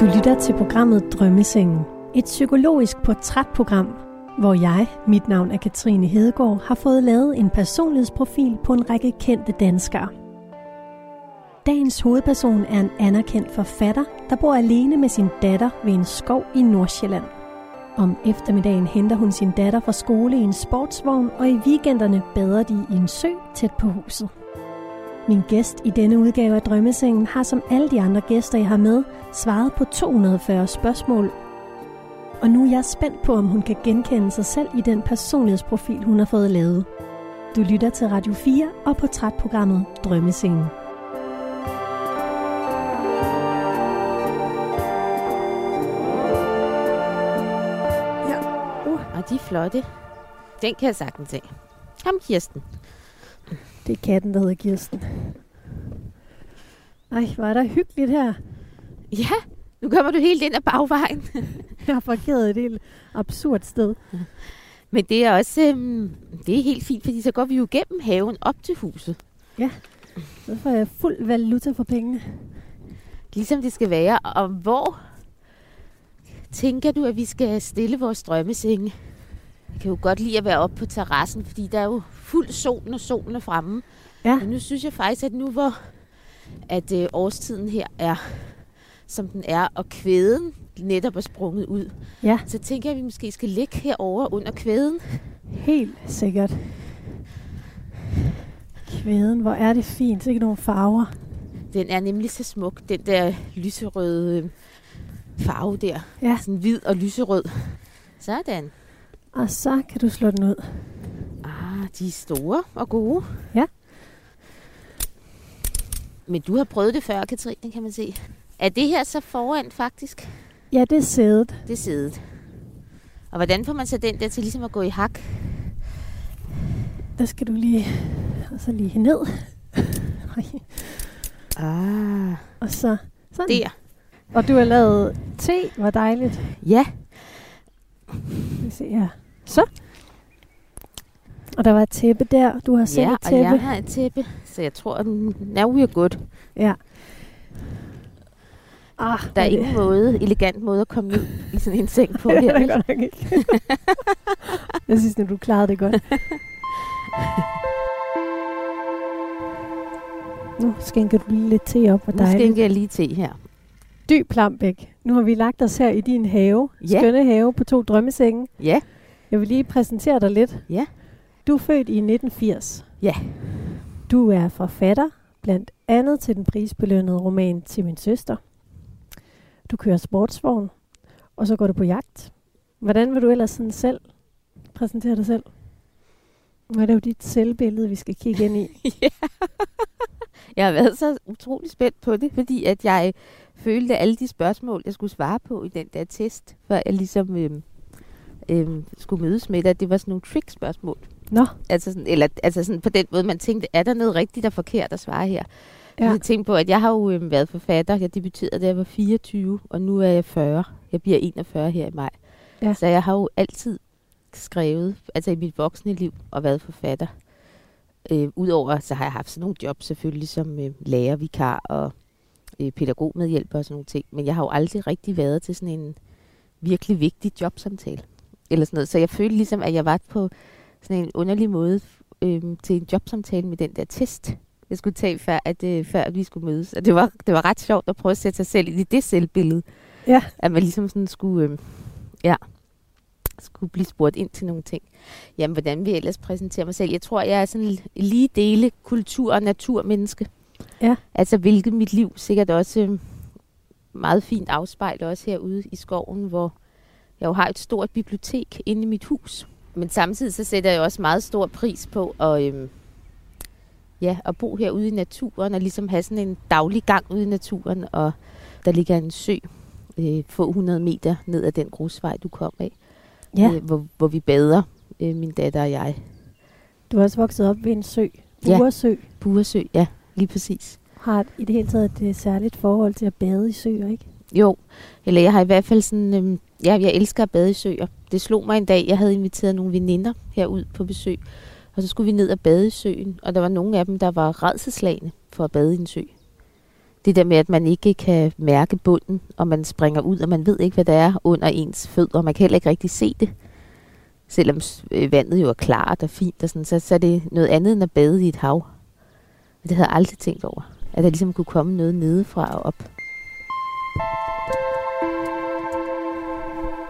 Du lytter til programmet Drømmesengen. Et psykologisk portrætprogram, hvor jeg, mit navn er Katrine Hedegaard, har fået lavet en personlighedsprofil på en række kendte danskere. Dagens hovedperson er en anerkendt forfatter, der bor alene med sin datter ved en skov i Nordsjælland. Om eftermiddagen henter hun sin datter fra skole i en sportsvogn, og i weekenderne bader de i en sø tæt på huset. Min gæst i denne udgave af Drømmesengen har som alle de andre gæster, jeg har med, svaret på 240 spørgsmål. Og nu er jeg spændt på, om hun kan genkende sig selv i den personlighedsprofil, hun har fået lavet. Du lytter til Radio 4 og portrætprogrammet Drømmesengen. Og de er flotte. Den kan jeg sagtens se. Kom, Kirsten. Det er katten, der hedder Kirsten. Ej, hvor er der hyggeligt her. Ja, nu kommer du helt ind ad bagvejen. Jeg har parkeret et helt absurd sted. Men det er også øhm, det er helt fint, fordi så går vi jo gennem haven op til huset. Så får jeg fuld valuta for pengene. Ligesom det skal være. Og hvor tænker du, at vi skal stille vores drømmesenge? Jeg kan jo godt lide at være oppe på terrassen, fordi der er jo fuld sol, når solen er fremme. Ja. Men nu synes jeg faktisk, at nu hvor at øh, årstiden her er, som den er, og kvæden netop er sprunget ud, Ja, så tænker jeg, at vi måske skal ligge herover under kvæden. helt sikkert. Kvæden, hvor er det fint. Ikke nogen farver. Den er nemlig så smuk, den der lyserøde øh, farve der. Ja. Sådan hvid og lyserød. Sådan. Og så kan du slå den ud. Ah, de er store og gode. Ja. Men du har prøvet det før, Katrine, kan man se. Er det her så foran faktisk? Ja, det er sædet. Det er sædet. Og hvordan får man så den der til ligesom at gå i hak? Der skal du lige... Og så lige ned. Ah, og så sådan. der. Og du har lavet te. Hvor dejligt. Ja, vi se her. Så. Og der var et tæppe der. Du har selv ja et og tæppe. jeg har et tæppe. Så jeg tror, at now we're good. Ja. Ah, Der er ingen måde, elegant måde at komme ned i sådan en seng på det er der godt nok ikke. jeg synes, at du klarede det godt. nu skænker du lige lidt te op, Nu dejligt. skænker jeg lige til her. Dy Plambæk, nu har vi lagt os her i din have. Ja. Skønne have på to drømmesenge. Ja, Jeg vil lige præsentere dig lidt. Ja. Du er født i 1980. Ja. Du er forfatter, blandt andet til den prisbelønnede roman Til min søster. Du kører sportsvogn, og så går du på jagt. Hvordan vil du ellers sådan selv præsentere dig selv? Nu er det jo dit selvbillede, vi skal kigge ind i. jeg har været så utrolig spændt på det, fordi at jeg følte alle de spørgsmål, jeg skulle svare på i den der test, før jeg ligesom øhm, øhm, skulle mødes med dig, det var sådan nogle trick-spørgsmål. Nå, Altså sådan, eller altså sådan på den måde, man tænkte, er der noget rigtigt og forkert at svare her? Ja. Jeg tænkte på, at jeg har jo øhm, været forfatter. Jeg debuterede, da jeg var 24, og nu er jeg 40. Jeg bliver 41 her i maj. Ja. Så jeg har jo altid skrevet, altså i mit voksne liv, og været forfatter. Øh, Udover så har jeg haft sådan nogle jobs selvfølgelig, som øh, lærer, vikar og øh, pædagogmedhjælper og sådan nogle ting. Men jeg har jo aldrig rigtig været til sådan en virkelig vigtig jobsamtale. Eller sådan noget. Så jeg følte ligesom, at jeg var på sådan en underlig måde øh, til en jobsamtale med den der test, jeg skulle tage, før, at, øh, før at vi skulle mødes. Og det var, det var ret sjovt at prøve at sætte sig selv ind i det selvbillede. Ja. At man ligesom sådan skulle, øh, ja, skulle blive spurgt ind til nogle ting. Jamen, hvordan vil jeg ellers præsentere mig selv? Jeg tror, jeg er sådan lige dele kultur- og naturmenneske. Ja. Altså, hvilket mit liv sikkert også øh, meget fint afspejler også herude i skoven, hvor jeg jo har et stort bibliotek inde i mit hus. Men samtidig så sætter jeg også meget stor pris på at, øhm, ja, at bo herude i naturen og ligesom have sådan en daglig gang ude i naturen. Og der ligger en sø øh, få 100 meter ned ad den grusvej, du kom af, ja. øh, hvor, hvor vi bader, øh, min datter og jeg. Du er også vokset op ved en sø. Ja. Buresø. Buresø, ja, lige præcis. Har i det hele taget et øh, særligt forhold til at bade i søer, ikke? Jo, eller jeg har i hvert fald sådan, øhm, ja, jeg elsker at bade i søer. Det slog mig en dag, jeg havde inviteret nogle veninder herud på besøg, og så skulle vi ned og bade i søen, og der var nogle af dem, der var redselslagende for at bade i en sø. det der med, at man ikke kan mærke bunden, og man springer ud, og man ved ikke, hvad der er under ens fødder, og man kan heller ikke rigtig se det. Selvom øh, vandet jo er klart og fint, og sådan, så, så er det noget andet end at bade i et hav. Det havde jeg aldrig tænkt over. At der ligesom kunne komme noget nedefra og op.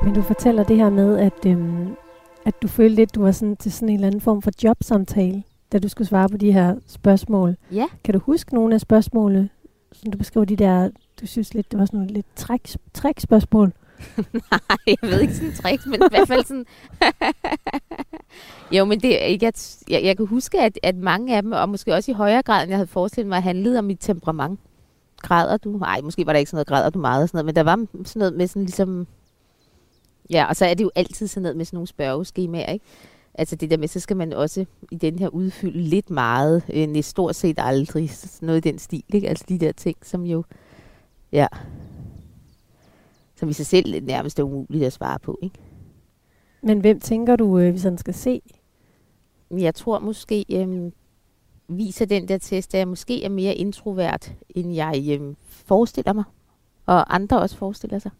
Men du fortæller det her med, at, øhm, at du følte lidt, du var sådan, til sådan en eller anden form for jobsamtale, da du skulle svare på de her spørgsmål. Ja. Kan du huske nogle af spørgsmålene, som du beskriver de der, du synes lidt, det var sådan nogle lidt træk, trækspørgsmål? Nej, jeg ved ikke sådan tricks, men i hvert fald sådan... jo, men det, jeg, jeg, jeg kan huske, at, at mange af dem, og måske også i højere grad, end jeg havde forestillet mig, handlede om mit temperament. Græder du? Nej, måske var der ikke sådan noget, græder du meget og sådan noget, men der var sådan noget med sådan ligesom... Ja, og så er det jo altid sådan noget med sådan nogle spørgeskemaer, ikke? Altså det der med, så skal man også i den her udfylde lidt meget, øh, stort set aldrig, sådan noget i den stil, ikke? Altså de der ting, som jo, ja, som i sig selv nærmest er umuligt at svare på. Ikke? Men hvem tænker du, øh, hvis han skal se? Jeg tror måske, øh, viser den der test, at jeg måske er mere introvert, end jeg øh, forestiller mig. Og andre også forestiller sig.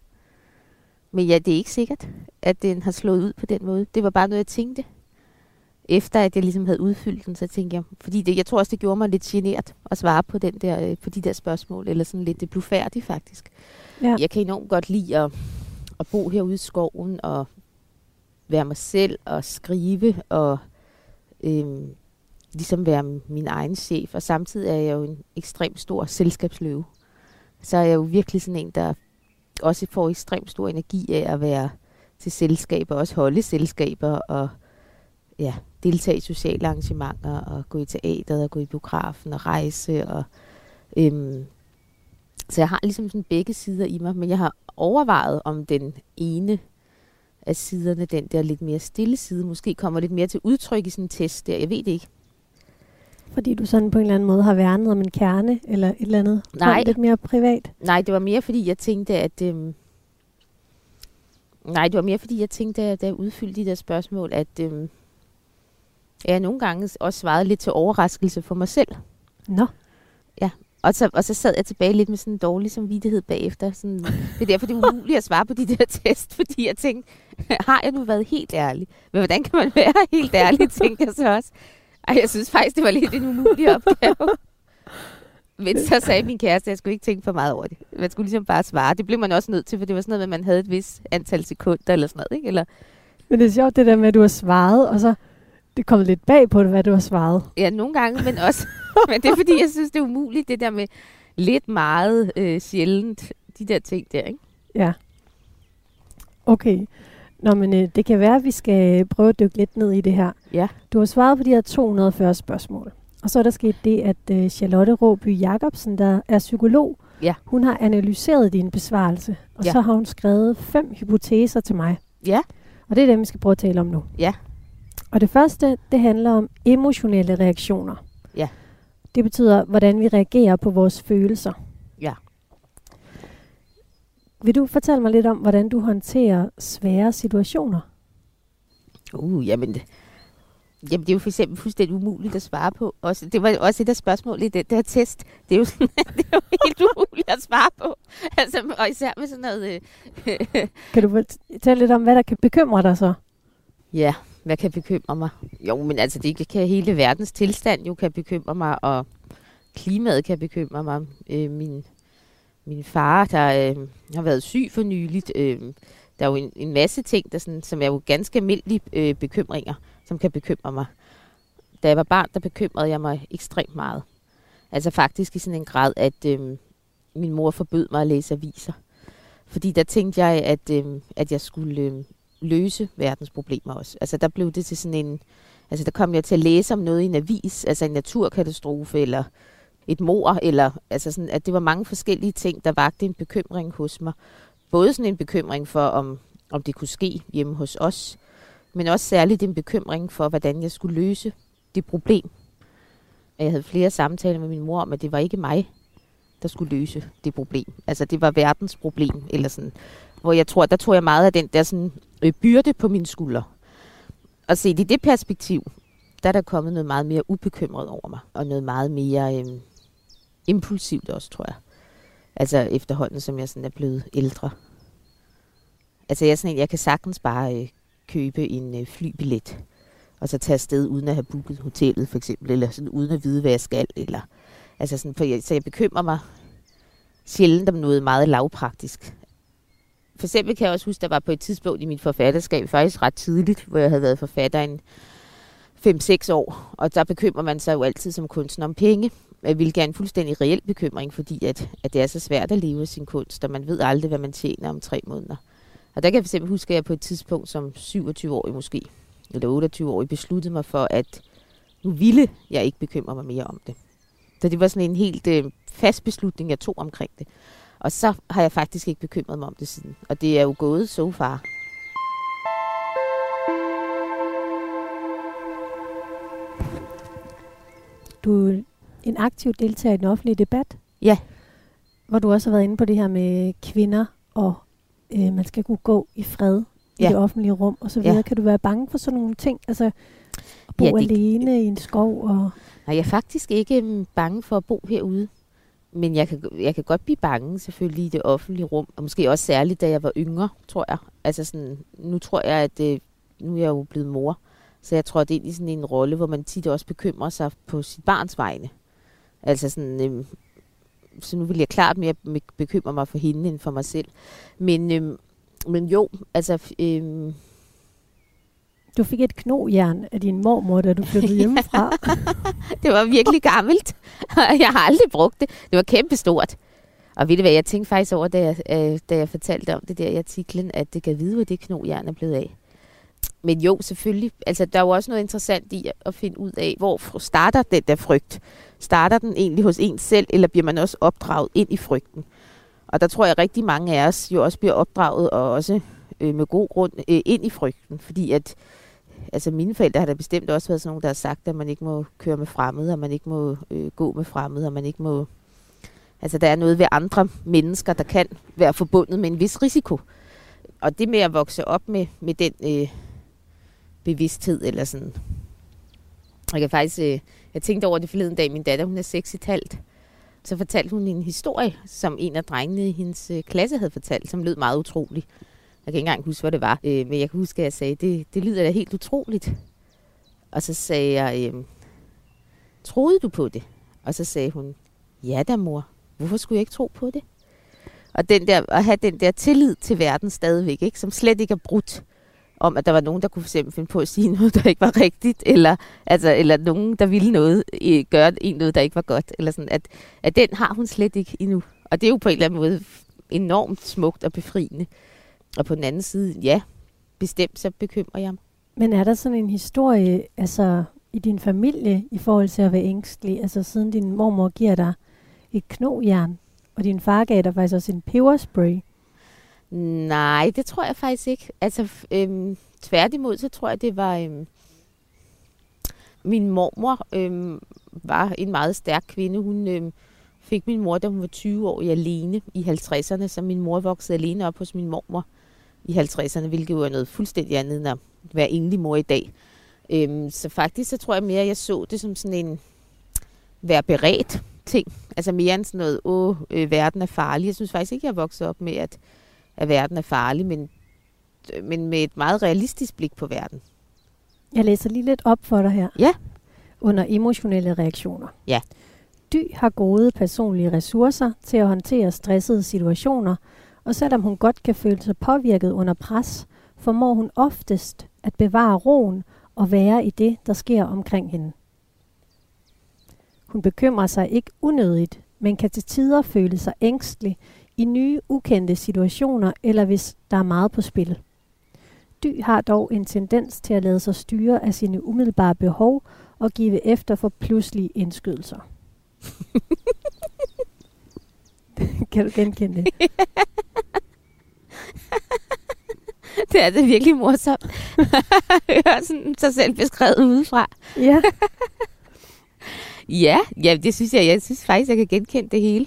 Men ja, det er ikke sikkert, at den har slået ud på den måde. Det var bare noget, jeg tænkte. Efter at jeg ligesom havde udfyldt den, så tænkte jeg, fordi det, jeg tror også, det gjorde mig lidt genert at svare på, den der, øh, på de der spørgsmål, eller sådan lidt det blev færdigt faktisk. Ja. Jeg kan enormt godt lide at, at bo herude i skoven og være mig selv og skrive og øhm, ligesom være min egen chef. Og samtidig er jeg jo en ekstremt stor selskabsløve. Så er jeg jo virkelig sådan en, der også får ekstremt stor energi af at være til selskaber, også holde selskaber og ja, deltage i sociale arrangementer og gå i teateret og gå i biografen og rejse og øhm, så jeg har ligesom sådan begge sider i mig, men jeg har overvejet om den ene af siderne, den der lidt mere stille side, måske kommer lidt mere til udtryk i sådan en test der. Jeg ved det ikke. Fordi du sådan på en eller anden måde har værnet om en kerne, eller et eller andet? Nej. Lidt mere privat? Nej, det var mere fordi, jeg tænkte, at... Øhm, nej, det var mere fordi, jeg tænkte, at da jeg udfyldte de der spørgsmål, at øhm, jeg nogle gange også svarede lidt til overraskelse for mig selv. Nå. Ja, og så, og så sad jeg tilbage lidt med sådan en dårlig samvittighed bagefter. Sådan, det er derfor, det er umuligt at svare på de der test, fordi jeg tænkte, har jeg nu været helt ærlig? Men hvordan kan man være helt ærlig, tænker jeg så også. Ej, jeg synes faktisk, det var lidt en umulig opgave. Men så sagde min kæreste, at jeg skulle ikke tænke for meget over det. Man skulle ligesom bare svare. Det blev man også nødt til, for det var sådan noget, at man havde et vis antal sekunder eller sådan noget. Ikke? Eller... Men det er sjovt det der med, at du har svaret, og så det kommet lidt bag på det, hvad du har svaret. Ja, nogle gange, men også men det er fordi, jeg synes, det er umuligt, det der med lidt meget øh, sjældent, de der ting der, ikke? Ja. Okay. Nå, men øh, det kan være, at vi skal prøve at dykke lidt ned i det her. Ja. Du har svaret på de her 240 spørgsmål. Og så er der sket det, at øh, Charlotte Råby Jacobsen, der er psykolog, ja. hun har analyseret din besvarelse. Og ja. så har hun skrevet fem hypoteser til mig. Ja. Og det er dem, vi skal prøve at tale om nu. Ja. Og det første, det handler om emotionelle reaktioner. Ja. Det betyder, hvordan vi reagerer på vores følelser. Ja. Vil du fortælle mig lidt om, hvordan du håndterer svære situationer? Uh, jamen, jamen, det er jo for eksempel fuldstændig umuligt at svare på. Også, det var også et af spørgsmålene i den der test. Det er jo, sådan, det er jo helt umuligt at svare på. Altså, og især med sådan noget... Øh, kan du fortælle lidt om, hvad der kan bekymre dig så? Ja, hvad kan bekymre mig? Jo, men altså, det kan hele verdens tilstand jo kan bekymre mig, og klimaet kan bekymre mig. Øh, min, min far, der øh, har været syg for nyligt. Øh, der er jo en, en masse ting, der sådan, som er jo ganske almindelige øh, bekymringer, som kan bekymre mig. Da jeg var barn, der bekymrede jeg mig ekstremt meget. Altså faktisk i sådan en grad, at øh, min mor forbød mig at læse aviser. Fordi der tænkte jeg, at, øh, at jeg skulle øh, løse verdens problemer også. Altså der blev det til sådan en, altså der kom jeg til at læse om noget i en avis, altså en naturkatastrofe eller et mor, eller altså sådan, at det var mange forskellige ting, der vagte en bekymring hos mig. Både sådan en bekymring for, om, om det kunne ske hjemme hos os, men også særligt en bekymring for, hvordan jeg skulle løse det problem. Jeg havde flere samtaler med min mor om, at det var ikke mig, der skulle løse det problem. Altså det var verdens problem, eller sådan. Hvor jeg tror, der tog jeg meget af den der sådan øh, byrde på mine skuldre. Og se, i det perspektiv, der er der kommet noget meget mere ubekymret over mig, og noget meget mere øh, impulsivt også, tror jeg. Altså efterhånden, som jeg sådan er blevet ældre. Altså jeg er sådan en, jeg kan sagtens bare øh, købe en øh, flybillet, og så tage afsted uden at have booket hotellet for eksempel, eller sådan uden at vide, hvad jeg skal, eller altså sådan, for jeg, så jeg bekymrer mig sjældent om noget meget lavpraktisk. For eksempel kan jeg også huske, der var på et tidspunkt i mit forfatterskab, faktisk ret tidligt, hvor jeg havde været forfatter en 5-6 år, og der bekymrer man sig jo altid som kunstner om penge, hvilket er en fuldstændig reel bekymring, fordi at, at det er så svært at leve af sin kunst, og man ved aldrig, hvad man tjener om tre måneder. Og der kan jeg fx huske, at jeg på et tidspunkt som 27-årig måske, eller 28-årig, besluttede mig for, at nu ville jeg ikke bekymre mig mere om det. Så det var sådan en helt øh, fast beslutning, jeg tog omkring det. Og så har jeg faktisk ikke bekymret mig om det siden. Og det er jo gået så far. Du en aktiv deltager i den offentlige debat. Ja. Hvor du også har været inde på det her med kvinder, og øh, man skal kunne gå i fred i Ja. det offentlige rum og så videre. Ja. Kan du være bange for sådan nogle ting? Altså at bo Ja, det- alene i en skov og... Nej, jeg er faktisk ikke mm, bange for at bo herude. Men jeg kan, jeg kan godt blive bange selvfølgelig i det offentlige rum. Og måske også særligt, da jeg var yngre, tror jeg. Altså sådan, nu tror jeg, at øh, nu er jeg jo blevet mor. Så jeg tror, det er egentlig sådan en rolle, hvor man tit også bekymrer sig på sit barns vegne. Altså sådan, øh, så nu vil jeg klart mere be- bekymre mig for hende end for mig selv. Men, øh, men jo, altså, øh, Du fik et knogjern af din mormor, da du flyttede hjemmefra. Det var virkelig gammelt. jeg har aldrig brugt det. Det var kæmpestort. Og ved du hvad, jeg tænkte faktisk over, da jeg, øh, da jeg fortalte om det der i artiklen, at det kan vide, hvor det knogjern er blevet af. Men jo, selvfølgelig. Altså, der er jo også noget interessant i at finde ud af, hvor starter den der frygt. Starter den egentlig hos en selv, eller bliver man også opdraget ind i frygten? Og der tror jeg, at rigtig mange af os jo også bliver opdraget, og også øh, med god grund, øh, ind i frygten. Fordi at altså mine forældre har da bestemt også været sådan nogle, der har sagt, at man ikke må køre med fremmede, og man ikke må øh, gå med fremmede, og man ikke må... Altså der er noget ved andre mennesker, der kan være forbundet med en vis risiko. Og det med at vokse op med, med den øh, bevidsthed, eller sådan... Jeg kan faktisk... Øh, jeg tænkte over det forleden dag, min datter, hun er 6 i talt. Så fortalte hun en historie, som en af drengene i hendes øh, klasse havde fortalt, som lød meget utrolig. Jeg kan ikke engang huske, hvad det var. Øh, men jeg kan huske, at jeg sagde, det, det lyder da helt utroligt. Og så sagde jeg, øh, troede du på det? Og så sagde hun, ja da mor, hvorfor skulle jeg ikke tro på det? Og den der, at have den der tillid til verden stadigvæk, ikke? som slet ikke er brudt om, at der var nogen, der kunne simpelthen finde på at sige noget, der ikke var rigtigt, eller, altså, eller nogen, der ville noget, gøre en noget, der ikke var godt. Eller sådan, at, at den har hun slet ikke endnu. Og det er jo på en eller anden måde enormt smukt og befriende. Og på den anden side, ja, bestemt så bekymrer jeg mig. Men er der sådan en historie altså, i din familie i forhold til at være ængstelig? Altså siden din mormor giver dig et knogjern, og din far gav dig faktisk også en peberspray. Nej, det tror jeg faktisk ikke. Altså, øhm, tværtimod, så tror jeg, det var... Øhm, min mormor øhm, var en meget stærk kvinde. Hun øhm, fik min mor, da hun var 20 år, i alene i 50'erne, så min mor voksede alene op hos min mormor i 50'erne, hvilket jo er noget fuldstændig andet end at være enlig mor i dag. Øhm, så faktisk, så tror jeg mere, at jeg så det som sådan en være beredt ting. Altså mere end sådan noget, åh, øh, verden er farlig. Jeg synes faktisk ikke, jeg voksede op med, at at verden er farlig, men, men med et meget realistisk blik på verden. Jeg læser lige lidt op for dig her. Ja. Under emotionelle reaktioner. Ja. Dy har gode personlige ressourcer til at håndtere stressede situationer, og selvom hun godt kan føle sig påvirket under pres, formår hun oftest at bevare roen og være i det, der sker omkring hende. Hun bekymrer sig ikke unødigt, men kan til tider føle sig ængstelig i nye, ukendte situationer, eller hvis der er meget på spil. Dy har dog en tendens til at lade sig styre af sine umiddelbare behov og give efter for pludselige indskydelser. kan du genkende det? Det er det virkelig morsomt. Høre sådan sig selv beskrevet udefra. Ja. Ja, ja, det synes jeg. Jeg synes faktisk, jeg kan genkende det hele.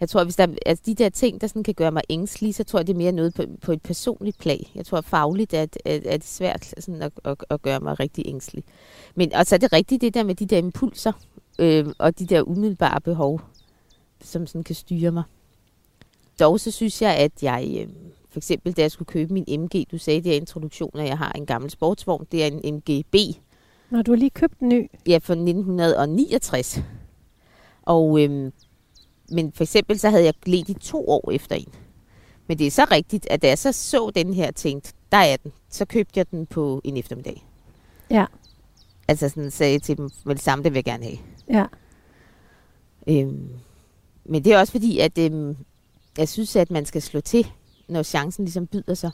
Jeg tror, hvis der altså de der ting, der sådan kan gøre mig ængstelig, så tror jeg, det er mere noget på, på et personligt plan. Jeg tror fagligt, at, at, at det er svært sådan at, at, at gøre mig rigtig ængstelig. Men og så er det rigtigt det der med de der impulser øh, og de der umiddelbare behov, som sådan kan styre mig. dog så synes jeg, at jeg... Øh, for eksempel, da jeg skulle købe min MG, du sagde det er introduktion, at jeg har en gammel sportsvogn. Det er en MGB. Når du har lige købt en ny. Ja, fra 1969. Og, øhm, men for eksempel, så havde jeg let i to år efter en. Men det er så rigtigt, at da jeg så så den her tænkt, der er den, så købte jeg den på en eftermiddag. Ja. Altså sådan sagde jeg til dem, med det samme, det vil jeg gerne have. Ja. Øhm, men det er også fordi, at øhm, jeg synes, at man skal slå til, når chancen ligesom byder sig.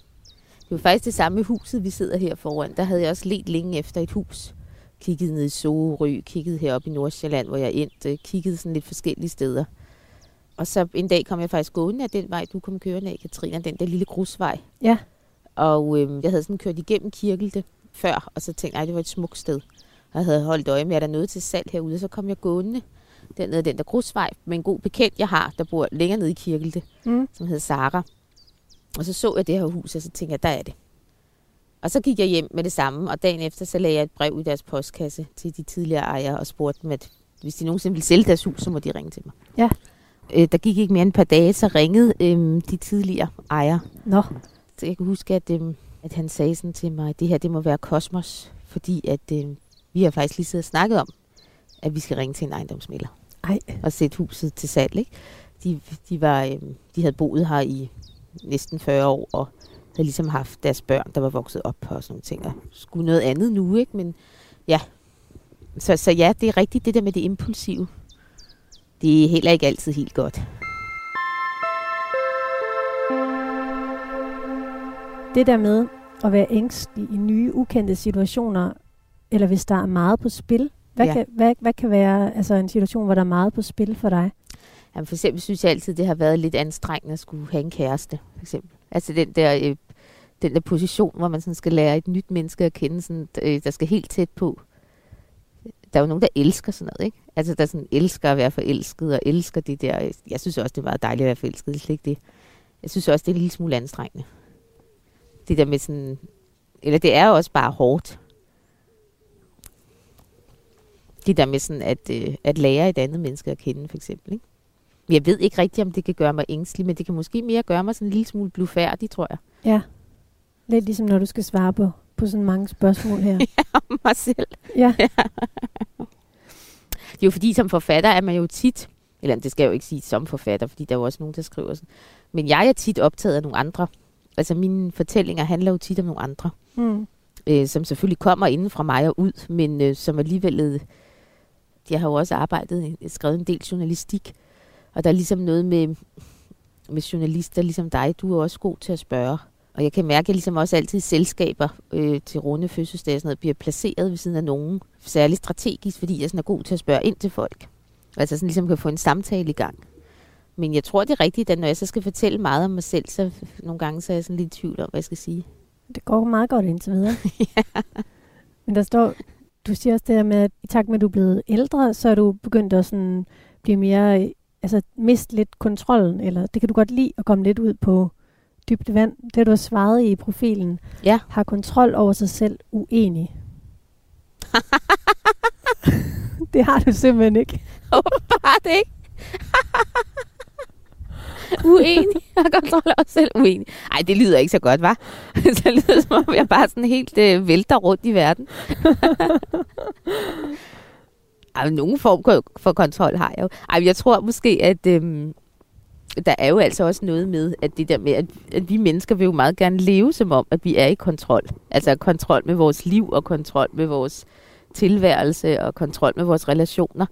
Det var faktisk det samme huset, vi sidder her foran. Der havde jeg også let længe efter et hus. Kigget ned i Sorø, kigget heroppe i Nordsjælland, hvor jeg endte, kigget sådan lidt forskellige steder. Og så en dag kom jeg faktisk gående af den vej, du kom kørende af, Katrina, den der lille grusvej. Ja. Og øhm, jeg havde sådan kørt igennem Kirkelte før, og så tænkte jeg, det var et smukt sted. Og jeg havde holdt øje med, at der er noget til salg herude, og så kom jeg gående dernede den der grusvej med en god bekendt, jeg har, der bor længere nede i Kirkelte, Mm. som hedder Sara. Og så så jeg det her hus, og så tænkte jeg, der er det. Og så gik jeg hjem med det samme, og dagen efter, så lagde jeg et brev i deres postkasse til de tidligere ejere og spurgte dem, at hvis de nogensinde ville sælge deres hus, så må de ringe til mig. Ja. Øh, der gik ikke mere end et par dage, så ringede øh, de tidligere ejere. Nå. Så jeg kan huske, at, øh, at han sagde sådan til mig, at det her det må være kosmos, fordi at øh, vi har faktisk lige siddet og snakket om, at vi skal ringe til en ejendomsmælder Ej. og sætte huset til salg. Ikke? De, de, var, øh, de havde boet her i næsten 40 år, og havde ligesom haft deres børn, der var vokset op og sådan nogle ting, og skulle noget andet nu, ikke? Men ja, så, så ja, det er rigtigt, det der med det impulsive. Det er heller ikke altid helt godt. Det der med at være ængstelig i nye, ukendte situationer, eller hvis der er meget på spil, hvad, Ja. kan, hvad, hvad kan være altså en situation, hvor der er meget på spil for dig? Jamen, for eksempel synes jeg altid, det har været lidt anstrengende at skulle have en kæreste, for eksempel. Altså den der, øh, den der position, hvor man sådan skal lære et nyt menneske at kende, sådan, øh, der skal helt tæt på. Der er jo nogen, der elsker sådan noget, ikke? Altså, der sådan elsker at være forelsket, og elsker det der. Øh, jeg synes også, det er meget dejligt at være forelsket, det er slet ikke det. Jeg synes også, det er en lille smule anstrengende. Det der med sådan... Eller det er jo også bare hårdt. Det der med sådan at, øh, at lære et andet menneske at kende, for eksempel, ikke? Jeg ved ikke rigtigt, om det kan gøre mig ængstelig, men det kan måske mere gøre mig sådan en lille smule blufærdig, tror jeg. Ja. Lidt ligesom når du skal svare på, på sådan mange spørgsmål her. Om mig selv. ja. Det er jo fordi, som forfatter er man jo tit, eller det skal jeg jo ikke sige som forfatter, fordi der er jo også nogen, der skriver sådan, men jeg er tit optaget af nogle andre. Altså mine fortællinger handler jo tit om nogle andre, Mm. øh, som selvfølgelig kommer inden fra mig og ud, men øh, som alligevel, øh, jeg har jo også arbejdet, skrevet en del journalistik, og der er ligesom noget med, med journalister ligesom dig, du er også god til at spørge. Og jeg kan mærke, at ligesom også altid selskaber øh, til runde fødselsdage sådan noget, bliver placeret ved siden af nogen. Særligt strategisk, fordi jeg sådan er god til at spørge ind til folk. Altså sådan ligesom kan få en samtale i gang. Men jeg tror, det er rigtigt, at når jeg så skal fortælle meget om mig selv, så nogle gange så er jeg sådan lidt i tvivl om, hvad jeg skal sige. Det går meget godt indtil videre. Men der står, du siger også det der med, at i takt med, at du er blevet ældre, så er du begyndt at sådan blive mere, øh, altså miste lidt kontrollen, eller det kan du godt lide at komme lidt ud på dybt vand. Det du har svaret i profilen, Ja. har kontrol over sig selv uenig. det har du simpelthen ikke. Det ikke. uenig. Har kontrol over selv uenig. Ej, det lyder ikke så godt, var. så lyder det, som om jeg bare sådan helt øh, vælter rundt i verden. Ej, nogen form for- kontrol har jeg jo. Ej, jeg tror måske, at øhm, der er jo altså også noget med, at det der med, at, at vi mennesker vil jo meget gerne leve som om, at vi er i kontrol. Altså kontrol med vores liv og kontrol med vores tilværelse og kontrol med vores relationer.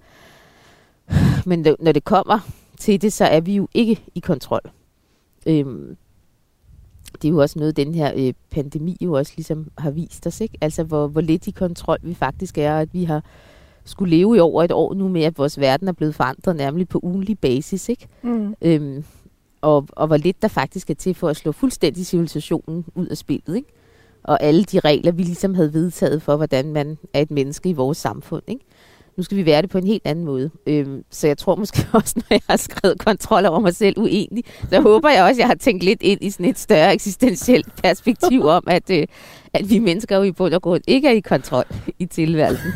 Men når- det kommer til det, så er vi jo ikke i kontrol. Øhm, det er jo også noget, den her øh, pandemi jo også ligesom har vist os, ikke? Altså, hvor, hvor lidt i kontrol vi faktisk er, at vi har skulle leve i over et år nu med, at vores verden er blevet forandret nærmest på ugenlig basis, ikke? Mm. Øhm, og, og hvor lidt der faktisk er til for at slå fuldstændig civilisationen ud af spillet, ikke? Og alle de regler, vi ligesom havde vedtaget for, hvordan man er et menneske i vores samfund, ikke? Nu skal vi være det på en helt anden måde. Øhm, så jeg tror måske også, når jeg har skrevet kontrol over mig selv uenig, så håber jeg også, at jeg har tænkt lidt ind i sådan et større eksistentielt perspektiv om, at, øh, at vi mennesker jo i bund og grund ikke er i kontrol i tilværelsen.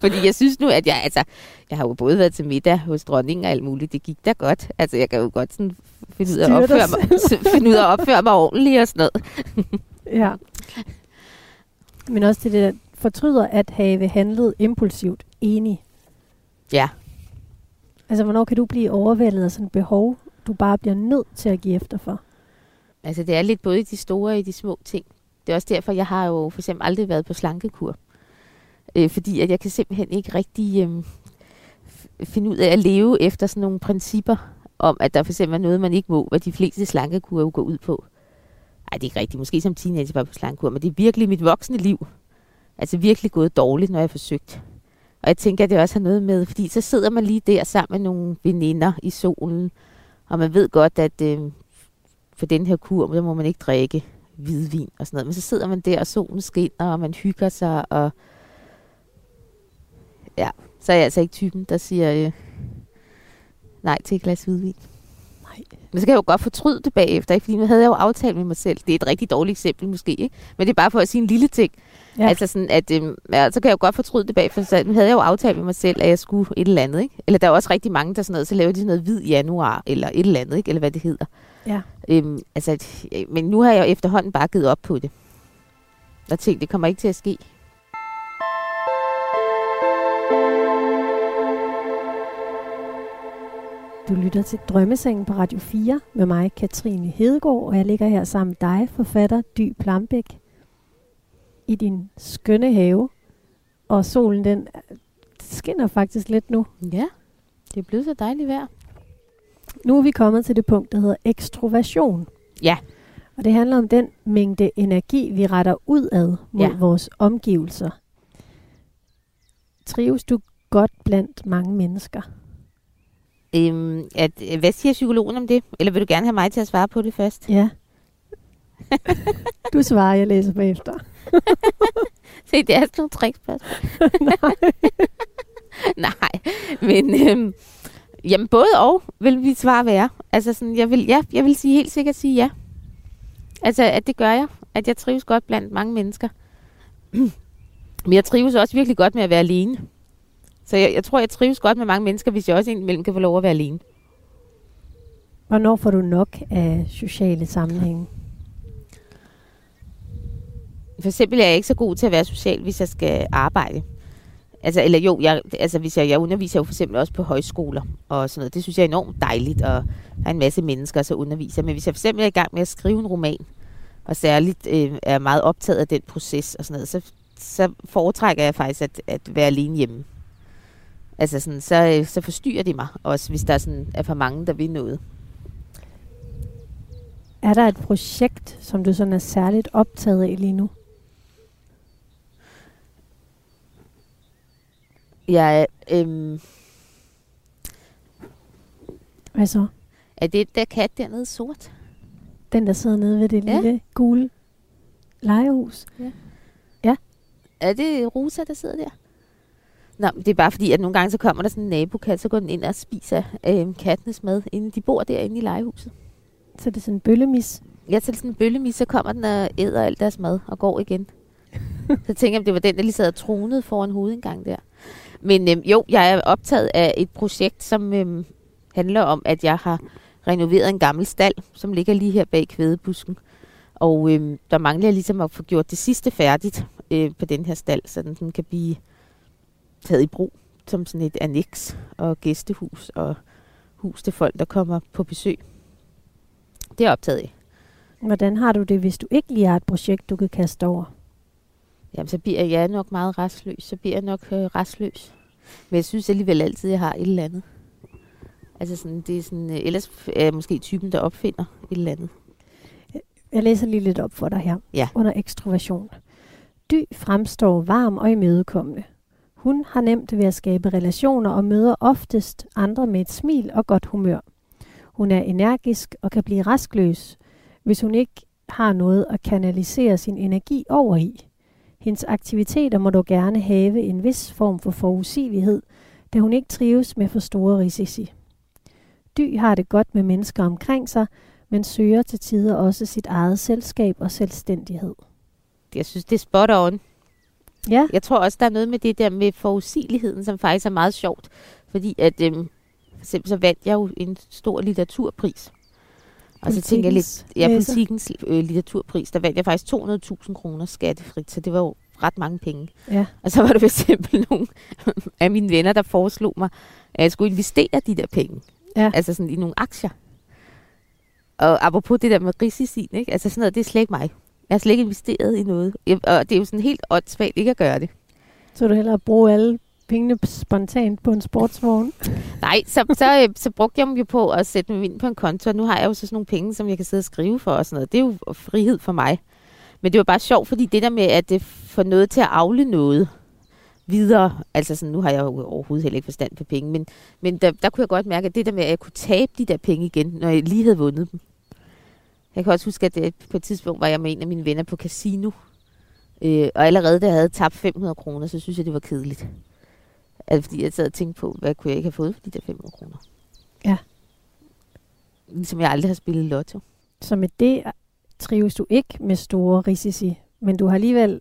Fordi jeg synes nu, at jeg, altså, jeg har jo både været til middag hos dronningen og alt muligt. Det gik da godt. Altså, jeg kan jo godt sådan finde ud af at opføre mig, finde ud af at opføre mig ordentligt og sådan noget. ja. Men også til det der, fortryder at have handlet impulsivt enig. Ja. Altså, hvornår kan du blive overvældet af sådan et behov, du bare bliver nødt til at give efter for? Altså, det er lidt både i de store og i de små ting. Det er også derfor, jeg har jo for eksempel aldrig været på slankekur. Øh, fordi at jeg kan simpelthen ikke rigtig øh, finde ud af at leve efter sådan nogle principper om, at der for eksempel er noget, man ikke må, hvad de fleste slankekur jo går ud på. Nej, det er ikke rigtigt. Måske som teenager var på slankekur, men det er virkelig mit voksne liv. Altså virkelig gået dårligt, når jeg har forsøgt. Og jeg tænker, at det også har noget med, fordi så sidder man lige der sammen med nogle veninder i solen, og man ved godt, at øh, for den her kur, der må man ikke drikke hvidvin og sådan noget. Men så sidder man der, og solen skinner, og man hygger sig, og ja, så er jeg altså ikke typen, der siger øh, nej til et glas hvidvin. Nej. Men så kan jeg jo godt fortryde det bagefter, ikke? fordi nu havde jeg jo aftalt med mig selv. Det er et rigtig dårligt eksempel måske, ikke? men det er bare for at sige en lille ting. Ja. Altså sådan, at øh, ja, så kan jeg jo godt fortryde det bagefter. Så nu havde jeg jo aftalt med mig selv, at jeg skulle et eller andet. Ikke? Eller der er også rigtig mange, der sådan noget, så laver de sådan noget hvid januar, eller et eller andet, ikke? eller hvad det hedder. Ja. Øhm, altså, men nu har jeg efterhånden bare givet op på det. Og tænkt, det kommer ikke til at ske. Du lytter til Drømmesengen på Radio 4 med mig, Katrine Hedegaard, og jeg ligger her sammen med dig, forfatter Dy Plambæk, i din skønne have. Og solen, den skinner faktisk lidt nu. Ja, det er blevet så dejligt vejr. Nu er vi kommet til det punkt, der hedder ekstroversion. Ja. Og det handler om den mængde energi, vi retter ud ad mod ja. vores omgivelser. Trives du godt blandt mange mennesker? Øhm, at, hvad siger psykologen om det? Eller vil du gerne have mig til at svare på det først? Ja. du svarer, jeg læser bagefter. Se, det er sådan nogle trickspørgsmål. Nej. Nej, men øhm, jamen både og vil vi svare være. Altså sådan, jeg vil, ja, jeg vil sige helt sikkert sige ja. Altså, at det gør jeg. At jeg trives godt blandt mange mennesker. Men jeg trives også virkelig godt med at være alene. Så jeg, jeg tror, jeg trives godt med mange mennesker, hvis jeg også indimellem kan få lov at være alene. Hvornår får du nok af sociale sammenhænge? For eksempel er jeg ikke så god til at være social, hvis jeg skal arbejde. Altså, eller jo, jeg, altså, hvis jeg, jeg underviser jo for eksempel også på højskoler og sådan noget. Det synes jeg er enormt dejligt, og der er en masse mennesker, så underviser. Men hvis jeg for eksempel er i gang med at skrive en roman, og særligt øh, er meget optaget af den proces og sådan noget, så, så foretrækker jeg faktisk at, at være alene hjemme. Altså sådan, så, øh, så forstyrrer de mig også, hvis der sådan er for mange, der vil noget. Er der et projekt, som du sådan er særligt optaget af lige nu? Ja, øhm, Hvad så? Er det der kat dernede sort? Den, der sidder nede ved det Ja. lille gule legehus. Er det Rosa, der sidder der? Nå, men det er bare fordi, at nogle gange så kommer der sådan en nabokat, så går den ind og spiser øh, kattenes mad, inden de bor derinde i legehuset. Så det er sådan en bøllemis. Jeg til sådan en bøllemis, så kommer den og æder alt deres mad og går igen. så tænker jeg, om det var den, der lige sad og tronede foran hovedindgang der. Men øhm, jo, jeg er optaget af et projekt, som øhm, handler om, at jeg har renoveret en gammel stald, som ligger lige her bag kvædebusken. Og øhm, der mangler jeg ligesom at få gjort det sidste færdigt øh, på den her stald, så den sådan kan blive taget i brug som sådan et annex og gæstehus og hus til folk, der kommer på besøg. Det er optaget af. Hvordan har du det, hvis du ikke lige har et projekt, du kan kaste over? Jamen, så bliver jeg nok meget restløs. Så bliver jeg nok øh, restløs. Men jeg synes alligevel altid, at jeg har et eller andet. Altså sådan, det er sådan, øh, ellers er jeg måske typen, der opfinder et eller andet. Jeg læser lige lidt op for dig her. Ja. Under ekstroversion. Dy fremstår varm og imødekommende. Hun har nemt ved at skabe relationer og møder oftest andre med et smil og godt humør. Hun er energisk og kan blive rastløs, hvis hun ikke har noget at kanalisere sin energi over i. Hendes aktiviteter må dog gerne have en vis form for forudsigelighed, da hun ikke trives med for store risici. Dy har det godt med mennesker omkring sig, men søger til tider også sit eget selskab og selvstændighed. Jeg synes, det er spot on. Ja, Jeg tror også, der er noget med det der med forudsigeligheden, som faktisk er meget sjovt. Fordi at, øhm, for eksempel så vandt jeg jo en stor litteraturpris. Og så tænker jeg lidt, ja, politikens øh, litteraturpris, der vandt jeg faktisk 200.000 kroner skattefrit, så det var jo ret mange penge. Ja, Og så var der for eksempel nogle af mine venner, der foreslog mig, at jeg skulle investere de der penge. Ja. Altså sådan i nogle aktier. Og apropos det der med risici, ikke? Altså sådan noget, det er slet ikke mig. Jeg har slet ikke investeret i noget. Jeg, og det er jo sådan helt åndssvagt ikke at gøre det. så du hellere bruge alle pengene spontant på en sportsvogn. Nej, så, så, øh, så brugte jeg dem jo på at sætte dem ind på en konto, og nu har jeg jo så sådan nogle penge, som jeg kan sidde og skrive for og sådan noget. Det er jo frihed for mig. Men det var bare sjovt, fordi det der med, at øh, det får noget til at afle noget videre, altså sådan, nu har jeg jo overhovedet heller ikke forstand på penge, men, men der, der kunne jeg godt mærke, at det der med, at jeg kunne tabe de der penge igen, når jeg lige havde vundet dem. Jeg kan også huske, at det, på et tidspunkt var jeg med en af mine venner på casino, øh, og allerede da jeg havde tabt 500 kroner, så synes jeg, det var kedeligt. Altså, fordi jeg sad og tænkte på, hvad kunne jeg ikke have fået for de der 500 kroner? Ja. Ligesom jeg aldrig har spillet lotto. Så med det trives du ikke med store risici, men du har alligevel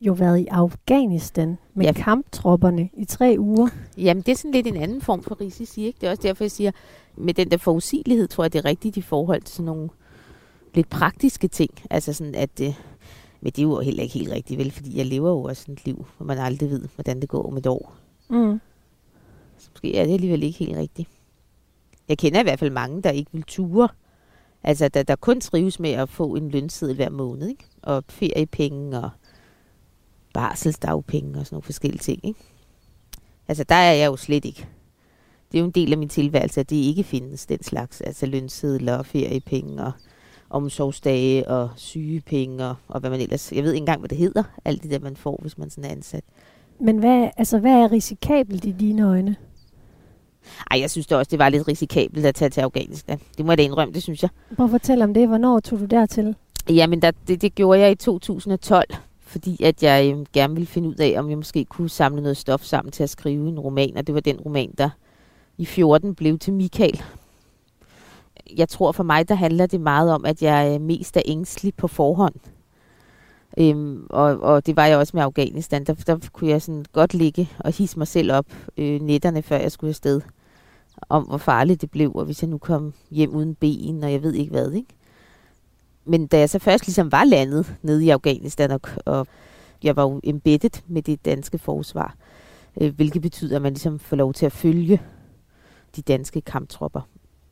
jo været i Afghanistan med Ja. kamptropperne i tre uger. Jamen, det er sådan lidt en anden form for risici, ikke? Det er også derfor, jeg siger, med den der forudsigelighed, tror jeg, det er rigtigt i forhold til sådan nogle lidt praktiske ting. Altså sådan, at... Øh, men det er jo heller ikke helt rigtigt, vel? Fordi jeg lever jo også et liv, hvor man aldrig ved, hvordan det går om et år. Mm. Så måske er det alligevel ikke helt rigtigt. Jeg kender i hvert fald mange, der ikke vil ture. Altså, der, der kun trives med at få en lønseddel hver måned, ikke? Og feriepenge og barselsdagpenge og sådan nogle forskellige ting, ikke? Altså, der er jeg jo slet ikke. Det er jo en del af min tilværelse, at det ikke findes, den slags. Altså lønsedler og feriepenge og omsorgsdage og sygepenge og, og hvad man ellers... Jeg ved ikke engang, hvad det hedder, alt det der, man får, hvis man sådan er ansat. Men hvad, altså, hvad er risikabelt i dine øjne? Ej, jeg synes da også, det var lidt risikabelt at tage til Afghanistan. Det må jeg da indrømme, det synes jeg. Prøv at fortælle om det. Hvornår tog du dertil? Jamen, der, det, det gjorde jeg i 2012, fordi at jeg øh, gerne ville finde ud af, om jeg måske kunne samle noget stof sammen til at skrive en roman, og det var den roman, der i 14 blev til Michael. Jeg tror for mig, der handler det meget om, at jeg øh, mest er ængstelig på forhånd. Øhm, og, og det var jeg også med Afghanistan. Der, der kunne jeg sådan godt ligge og hisse mig selv op øh, nætterne, før jeg skulle afsted. Om hvor farligt det blev, og hvis jeg nu kom hjem uden ben, og jeg ved ikke hvad, ikke? Men da jeg så først ligesom var landet nede i Afghanistan, og, og jeg var jo embeddet med det danske forsvar, øh, hvilket betyder, at man ligesom får lov til at følge de danske kamptropper.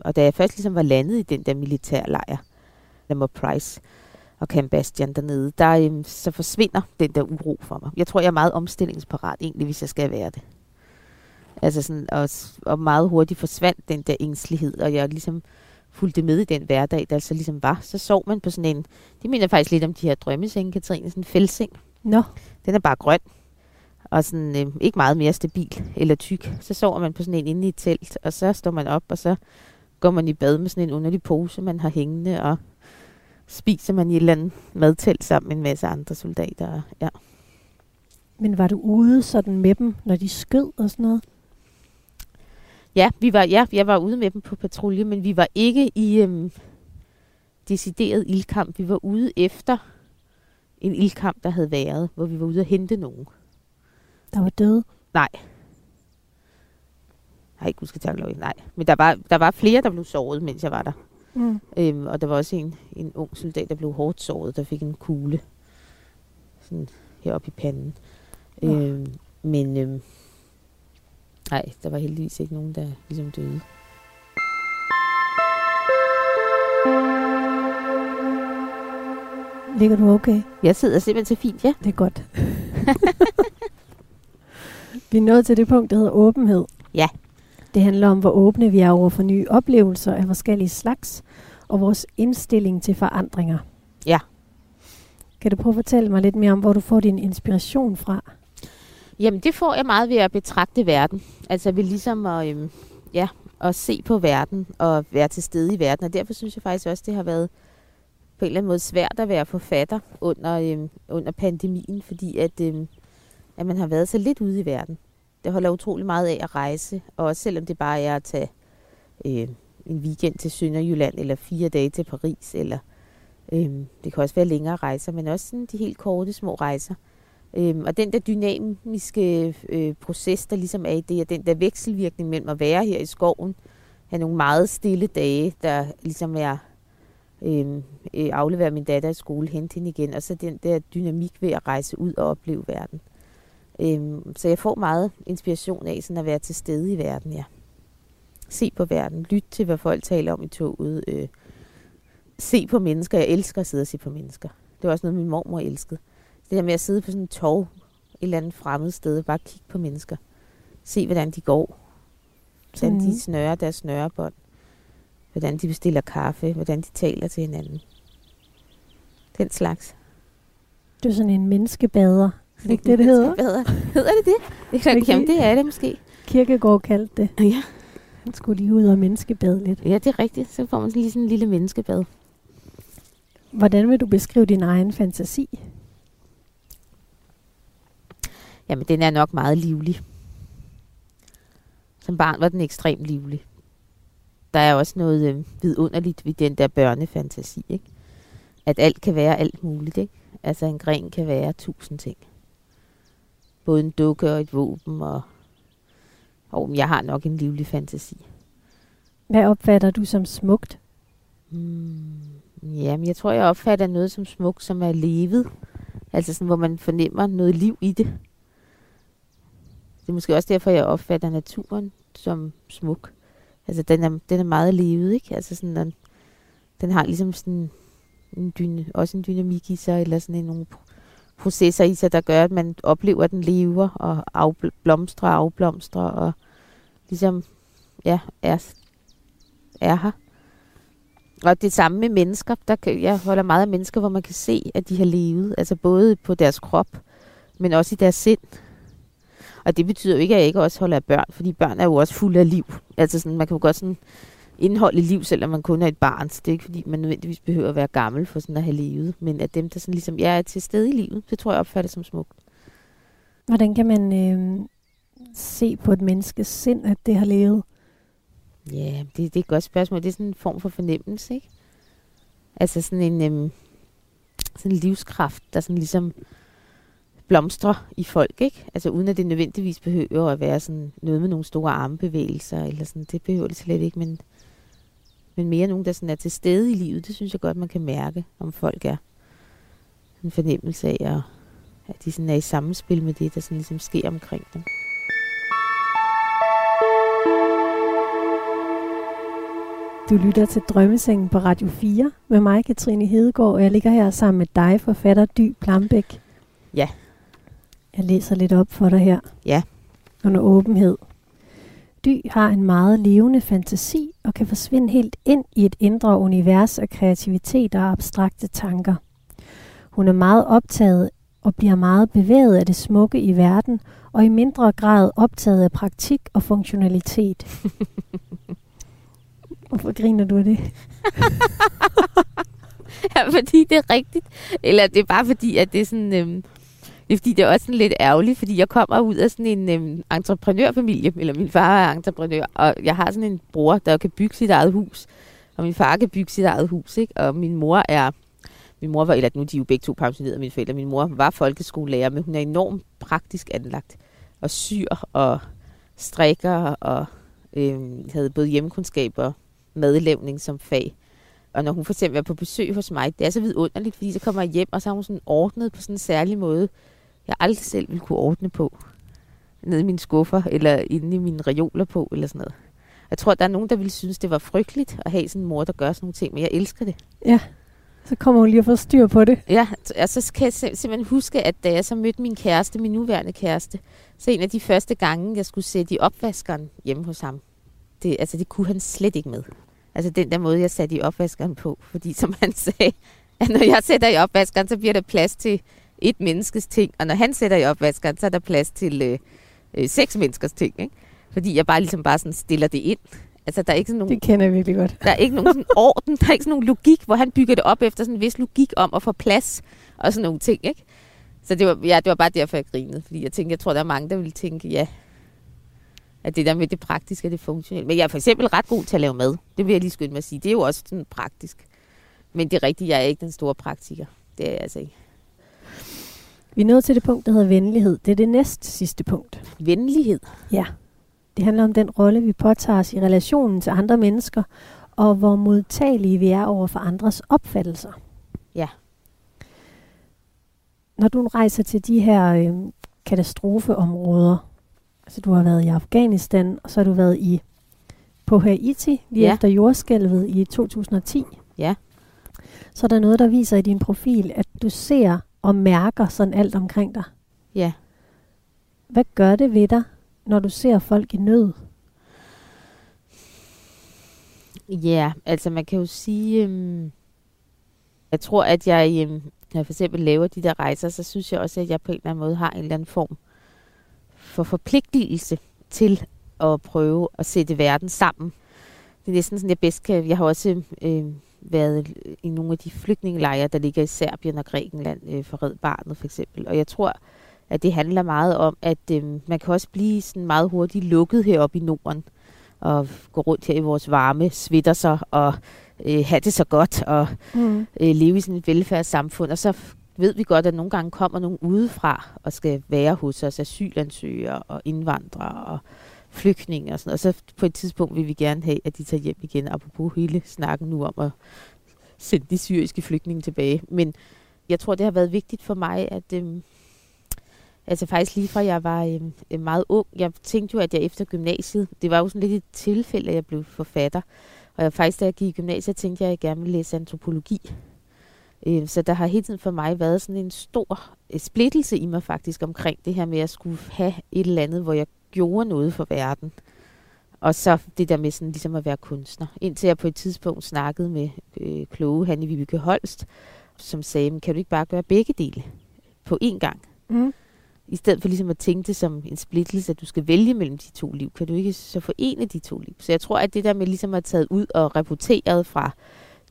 Og da jeg først ligesom var landet i den der militærlejr, Lamar Price og Camp Bastion dernede, der øhm, så forsvinder den der uro for mig. Jeg tror, jeg er meget omstillingsparat egentlig, hvis jeg skal være det. Altså sådan, og, og meget hurtigt forsvandt den der ængstelighed, og jeg ligesom fulgte med i den hverdag, der altså ligesom var. Så sov man på sådan en, det minder faktisk lidt om de her drømmesenge, Katrine, sådan en fældseng. Nå, Den er bare grøn, og sådan øh, ikke meget mere stabil eller tyk. Så sover man på sådan en inde i et telt, og så står man op, og så går man i bad med sådan en underlig pose, man har hængende, og spiser man i et eller andet madtelt sammen med en masse andre soldater. Ja. men var du ude sådan med dem, når de skød og sådan noget? Ja, vi var, ja, jeg var ude med dem på patrulje, men vi var ikke i øhm, decideret ildkamp. Vi var ude efter en ildkamp, der havde været, hvor vi var ude at hente nogen. Der var døde. Nej. Nej, gud skal lov. Nej. Men der var, der var flere, der blev såret, mens jeg var der. Mm. Øhm, og der var også en, en ung soldat, der blev hårdt såret, der fik en kugle sådan heroppe i panden. Nå. Øhm, men øhm, nej, der var heldigvis ikke nogen, der ligesom døde. Ligger du okay? Jeg sidder simpelthen så fint, ja. Det er godt. vi er nået til det punkt, der hedder åbenhed. Ja. Det handler om, hvor åbne vi er over for nye oplevelser af forskellige slags, og vores indstilling til forandringer. Ja. Kan du prøve at fortælle mig lidt mere om, hvor du får din inspiration fra? Jamen, det får jeg meget ved at betragte verden. Altså ved ligesom at, øhm, ja, at se på verden og være til stede i verden. Og derfor synes jeg faktisk også, det har været på en eller anden måde svært at være forfatter under, øh, under pandemien, fordi at, øh, at man har været så lidt ude i verden. Det holder utrolig meget af at rejse, og også selvom det bare er at tage øh, en weekend til Sønderjylland, eller fire dage til Paris, eller øh, det kan også være længere rejser, men også sådan de helt korte små rejser. Øhm, og den der dynamiske øh, proces, der ligesom er i det, og den der vekselvirkning mellem at være her i skoven, have nogle meget stille dage, der ligesom er øhm, øh, øh aflevere min datter i skole, hente hende igen, og så den der dynamik ved at rejse ud og opleve verden. Øhm, så jeg får meget inspiration af sådan at være til stede i verden, ja. Se på verden, lyt til, hvad folk taler om i toget, øh, se på mennesker. Jeg elsker at sidde og se på mennesker. Det var også noget, min mormor elskede. Det der med at sidde på sådan en tog, et eller andet fremmed sted, og bare kigge på mennesker. Se, hvordan de går. Hvordan mm. de snører deres snørebånd. Hvordan de bestiller kaffe. Hvordan de taler til hinanden. Den slags. Du er sådan en menneskebader. Er det ikke det, det hedder? Hedder det det? Det, kan. Jamen, det er det måske. Kirkegård kaldte det. Ja. Han skulle lige ud og menneskebade lidt. Ja, det er rigtigt. Så får man lige sådan en lille menneskebad. Hvordan vil du beskrive din egen fantasi? Jamen, den er nok meget livlig. Som barn var den ekstremt livlig. Der er også noget øh, vidunderligt ved den der børnefantasi, ikke? At alt kan være alt muligt, ikke? Altså, en gren kan være tusind ting. Både en dukke og et våben, og... Oh, jeg har nok en livlig fantasi. Hvad opfatter du som smukt? Hmm, jamen, jeg tror, jeg opfatter noget som smukt, som er levet. Altså sådan, hvor man fornemmer noget liv i det. Det er måske også derfor, jeg opfatter naturen som smuk. Altså, den er, den er meget levet, ikke? Altså, sådan, den, den har ligesom sådan en dyne, også en dynamik i sig, eller sådan en, nogle processer i sig, der gør, at man oplever, at den lever og afblomstrer og afblomstrer, og ligesom, ja, er, er her. Og det samme med mennesker. Der kan, jeg holder meget af mennesker, hvor man kan se, at de har levet. Altså både på deres krop, men også i deres sind. Og det betyder jo ikke, at jeg ikke også holder af børn, fordi børn er jo også fulde af liv. Altså sådan, man kan jo godt sådan indholde liv, selvom man kun er et barn. Så det er ikke, fordi man nødvendigvis behøver at være gammel for sådan at have levet. Men at dem, der sådan ligesom, jeg er til stede i livet, det tror jeg opfatter som smukt. Hvordan kan man øh, se på et menneskes sind, at det har levet? Ja, det, det er et godt spørgsmål. Det er sådan en form for fornemmelse, ikke? Altså sådan en, øh, sådan en livskraft, der sådan ligesom blomstre i folk, ikke? Altså uden at det nødvendigvis behøver at være sådan noget med nogle store armbevægelser, eller sådan, det behøver det slet ikke, men, men mere nogen, der sådan er til stede i livet, det synes jeg godt, man kan mærke, om folk er en fornemmelse af, at, at de sådan er i samspil med det, der sådan ligesom sker omkring dem. Du lytter til Drømmesengen på Radio 4 med mig, Katrine Hedegaard, og jeg ligger her sammen med dig, forfatter Dy Plambæk. Ja, jeg læser lidt op for dig her. Ja. Under åbenhed. Dy har en meget levende fantasi og kan forsvinde helt ind i et indre univers af kreativitet og abstrakte tanker. Hun er meget optaget og bliver meget bevæget af det smukke i verden, og i mindre grad optaget af praktik og funktionalitet. Hvorfor griner du af det? ja, fordi det er rigtigt. Eller det er bare fordi, at det er sådan... Øhm det er fordi, det er også sådan lidt ærgerligt, fordi jeg kommer ud af sådan en øhm, entreprenørfamilie, eller min far er entreprenør, og jeg har sådan en bror, der kan bygge sit eget hus, og min far kan bygge sit eget hus, ikke? og min mor er, min mor var, eller nu de er jo begge to pensionerede, mine forældre, min mor var folkeskolelærer, men hun er enormt praktisk anlagt, og syr, og strikker, og øhm, havde både hjemmekundskab og madlavning som fag. Og når hun for eksempel er på besøg hos mig, det er så vidunderligt, fordi så kommer jeg hjem, og så har hun sådan ordnet på sådan en særlig måde, jeg aldrig selv ville kunne ordne på. Nede i mine skuffer, eller inde i mine reoler på, eller sådan noget. Jeg tror, der er nogen, der ville synes, det var frygteligt at have sådan en mor, der gør sådan nogle ting, men jeg elsker det. Ja, så kommer hun lige at få styr på det. Ja, og så kan jeg simpelthen huske, at da jeg så mødte min kæreste, min nuværende kæreste, så en af de første gange, jeg skulle sætte i opvaskeren hjemme hos ham, det, altså det kunne han slet ikke med. Altså den der måde, jeg satte i opvaskeren på. Fordi som han sagde, at når jeg sætter i opvaskeren, så bliver der plads til et menneskes ting, og når han sætter i opvaskeren, så er der plads til øh, øh, seks menneskers ting, ikke? Fordi jeg bare ligesom bare sådan stiller det ind. Altså, der er ikke sådan nogen, Det kender jeg virkelig godt. der er ikke nogen sådan orden, der er ikke sådan nogen logik, hvor han bygger det op efter sådan en vis logik om at få plads og sådan nogle ting, ikke? Så det var, ja, det var bare derfor, jeg grinede. Fordi jeg tænkte, jeg tror, der er mange, der ville tænke, ja, at det der med det praktiske og det funktionelle. Men jeg er for eksempel ret god til at lave mad. Det vil jeg lige skynde mig at sige. Det er jo også sådan praktisk. Men det er rigtigt, jeg er ikke den store praktiker. Det er jeg altså ikke. Vi er nået til det punkt, der hedder venlighed. Det er det næst sidste punkt. Venlighed. Ja. Det handler om den rolle, vi påtager os i relationen til andre mennesker, og hvor modtagelige vi er over for andres opfattelser. Ja. Når du rejser til de her øh, katastrofeområder, altså du har været i Afghanistan, og så har du været i på Haiti lige Ja. efter jordskælvet i 2010. Ja. Så er der noget, der viser i din profil, at du ser og mærker sådan alt omkring dig. Ja. Hvad gør det ved dig, når du ser folk i nød? Ja, altså man kan jo sige, øhm, jeg tror, at jeg, øhm, når jeg for eksempel laver de der rejser, så synes jeg også, at jeg på en eller anden måde har en eller anden form for forpligtelse til at prøve at sætte verden sammen. Det er næsten sådan, jeg bedst kan, jeg har også øh, været i nogle af de flygtningelejre, der ligger i Serbien og Grækenland, øh, for Red Barnet for eksempel. Og jeg tror, at det handler meget om, at øh, man kan også blive sådan meget hurtigt lukket heroppe i Norden og gå rundt her i vores varme, svitter sig og øh, have det så godt og Mm. øh, leve i sådan et velfærdssamfund. Og så ved vi godt, at nogle gange kommer nogen udefra og skal være hos os, asylansøgere og indvandrere og flygtninge og sådan noget. Og så på et tidspunkt vil vi gerne have, at de tager hjem igen, apropos hele snakken nu om at sende de syriske flygtninge tilbage. Men jeg tror, det har været vigtigt for mig, at øhm, altså faktisk lige fra jeg var øhm, øh, meget ung, jeg tænkte jo, at jeg efter gymnasiet, det var jo sådan lidt et tilfælde, at jeg blev forfatter. Og jeg, faktisk, da jeg gik i gymnasiet, tænkte jeg, at jeg gerne ville læse antropologi. Øh, så der har hele tiden for mig været sådan en stor øh, splittelse i mig faktisk omkring det her med, at jeg skulle have et eller andet, hvor jeg gjorde noget for verden. Og så det der med sådan ligesom at være kunstner. Indtil jeg på et tidspunkt snakkede med øh, kloge Hanne Vibeke Holst, som sagde, "Men kan du ikke bare gøre begge dele på én gang? Mm. I stedet for ligesom at tænke det som en splittelse, at du skal vælge mellem de to liv, kan du ikke så forene de to liv? Så jeg tror, at det der med ligesom at have taget ud og rapporteret fra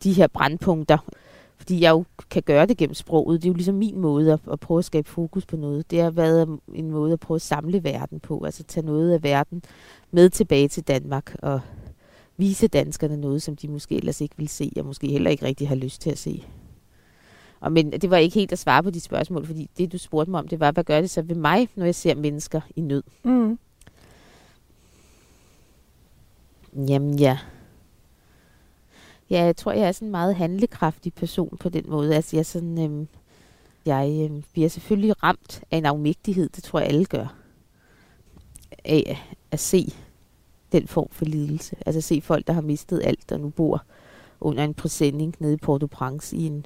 de her brandpunkter, fordi jeg jo kan gøre det gennem sproget, det er jo ligesom min måde at, at prøve at skabe fokus på noget. Det har været en måde at prøve at samle verden på, altså tage noget af verden med tilbage til Danmark og vise danskerne noget, som de måske ellers ikke vil se, og måske heller ikke rigtig har lyst til at se. Og men det var ikke helt at svare på de spørgsmål, fordi det, du spurgte mig om, det var, hvad gør det så ved mig, når jeg ser mennesker i nød? Mm. Jamen ja. Ja, jeg tror, jeg er sådan en meget handlekraftig person på den måde. Altså, jeg, er sådan, øhm, jeg øhm, bliver selvfølgelig ramt af en afmægtighed, det tror jeg alle gør, af at se den form for lidelse. Altså se folk, der har mistet alt, og nu bor under en præsending nede i Port-au-Prince i en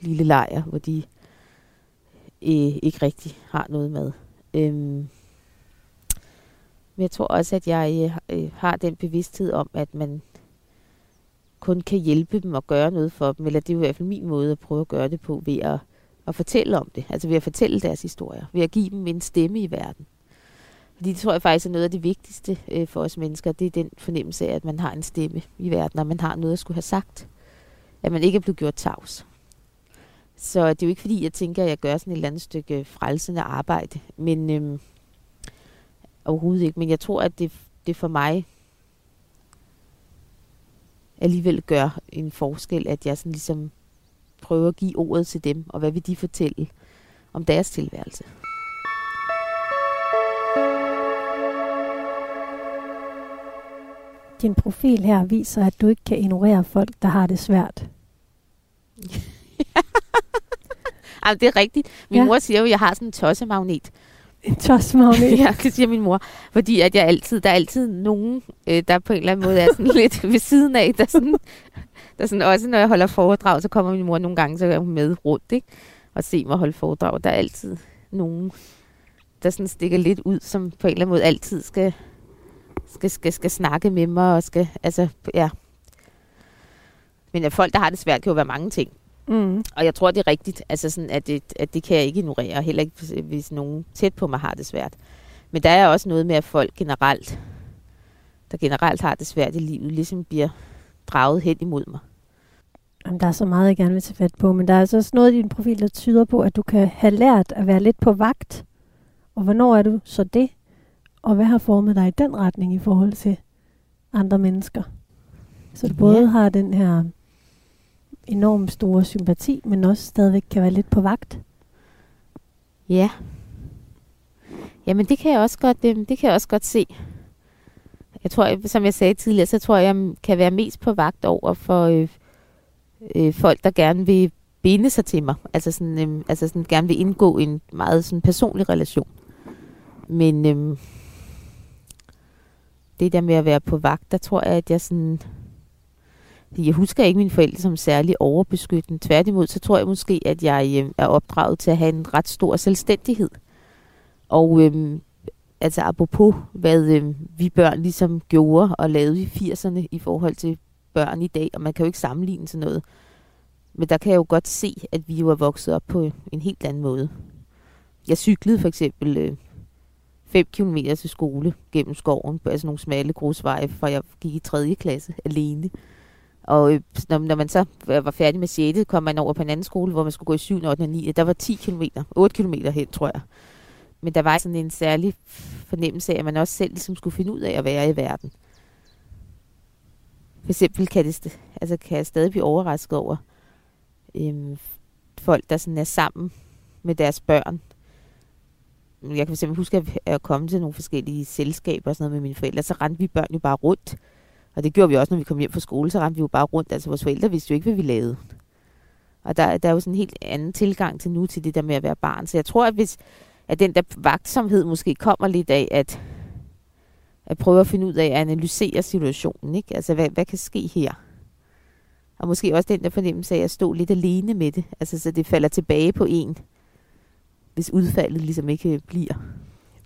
lille lejr, hvor de øh, ikke rigtig har noget med. Øhm, men jeg tror også, at jeg øh, har den bevidsthed om, at man kun kan hjælpe dem og gøre noget for dem. Eller det er jo i hvert fald min måde at prøve at gøre det på ved at, at fortælle om det. Altså ved at fortælle deres historier. Ved at give dem en stemme i verden. Fordi det tror jeg faktisk er noget af det vigtigste øh, for os mennesker. Det er den fornemmelse af, at man har en stemme i verden, og man har noget at skulle have sagt. At man ikke er blevet gjort tavs. Så det er jo ikke fordi, jeg tænker, at jeg gør sådan et eller andet stykke frelsende arbejde. Men øhm, overhovedet ikke. Men jeg tror, at det, det for mig alligevel gør en forskel, at jeg sådan ligesom prøver at give ordet til dem, og hvad vil de fortælle om deres tilværelse. Din profil her viser, at du ikke kan ignorere folk, der har det svært. Ej, det er rigtigt. Min ja. mor siger jo, at jeg har sådan en tossemagnet. En tosmagnet. ja, det siger min mor. Fordi at jeg altid, der er altid nogen, øh, der på en eller anden måde er sådan lidt ved siden af. Der sådan, der sådan også, når jeg holder foredrag, så kommer min mor nogle gange, så er hun med rundt, ikke? Og se mig holde foredrag. Der er altid nogen, der sådan stikker lidt ud, som på en eller anden måde altid skal, skal, skal, skal snakke med mig, og skal, altså, ja. Men at folk, der har det svært, kan jo være mange ting. Mm. Og jeg tror, det er rigtigt, altså sådan, at, det, at det kan jeg ikke ignorere, heller ikke hvis, hvis nogen tæt på mig har det svært. Men der er også noget med, at folk generelt, der generelt har det svært i livet, ligesom bliver draget hen imod mig. Jamen, der er så meget, jeg gerne vil tage fat på, men der er altså også noget i din profil, der tyder på, at du kan have lært at være lidt på vagt. Og hvornår er du så det? Og hvad har formet dig i den retning i forhold til andre mennesker? Så du både Ja. har den her enormt store sympati, men også stadigvæk kan være lidt på vagt. Ja. Jamen det kan jeg også godt, det, det kan jeg også godt se. Jeg tror, som jeg sagde tidligere, så tror jeg, jeg kan være mest på vagt over for øh, øh, folk, der gerne vil binde sig til mig. Altså sådan, øh, altså sådan gerne vil indgå i en meget sådan personlig relation. Men øh, det der med at være på vagt, der tror jeg, at jeg sådan... Jeg husker ikke mine forældre som særlig overbeskyttende. Tværtimod, så tror jeg måske, at jeg øh, er opdraget til at have en ret stor selvstændighed. Og øhm, altså apropos, hvad øhm, vi børn ligesom gjorde og lavede i 80'erne i forhold til børn i dag, og man kan jo ikke sammenligne sådan noget. Men der kan jeg jo godt se, at vi jo er vokset op på en helt anden måde. Jeg cyklede for eksempel øh, 5 km til skole gennem skoven, på altså nogle smalle grusveje, for jeg gik i 3. klasse alene. Og øh, når, når man så var færdig med 6., kom man over på en anden skole, hvor man skulle gå i 7., 8. og 9. Der var 10 km, 8 km hen, tror jeg. Men der var sådan en særlig fornemmelse af, at man også selv ligesom skulle finde ud af at være i verden. For eksempel kan, det, altså kan jeg stadig blive overrasket over øhm, folk, der sådan er sammen med deres børn. Jeg kan for eksempel huske, at komme til nogle forskellige selskaber og sådan noget med mine forældre, så rendte vi børn jo bare rundt. Og det gjorde vi også, når vi kom hjem fra skole, så ramte vi jo bare rundt. Altså vores forældre vidste jo ikke, hvad vi lavede. Og der, der er jo sådan en helt anden tilgang til nu, til det der med at være barn. Så jeg tror, at hvis at den der vagtsomhed måske kommer lidt af, at, at prøve at finde ud af at analysere situationen. Ikke? Altså, hvad, hvad kan ske her? Og måske også den der fornemmelse af at stå lidt alene med det. Altså, så det falder tilbage på en, hvis udfaldet ligesom ikke øh, bliver.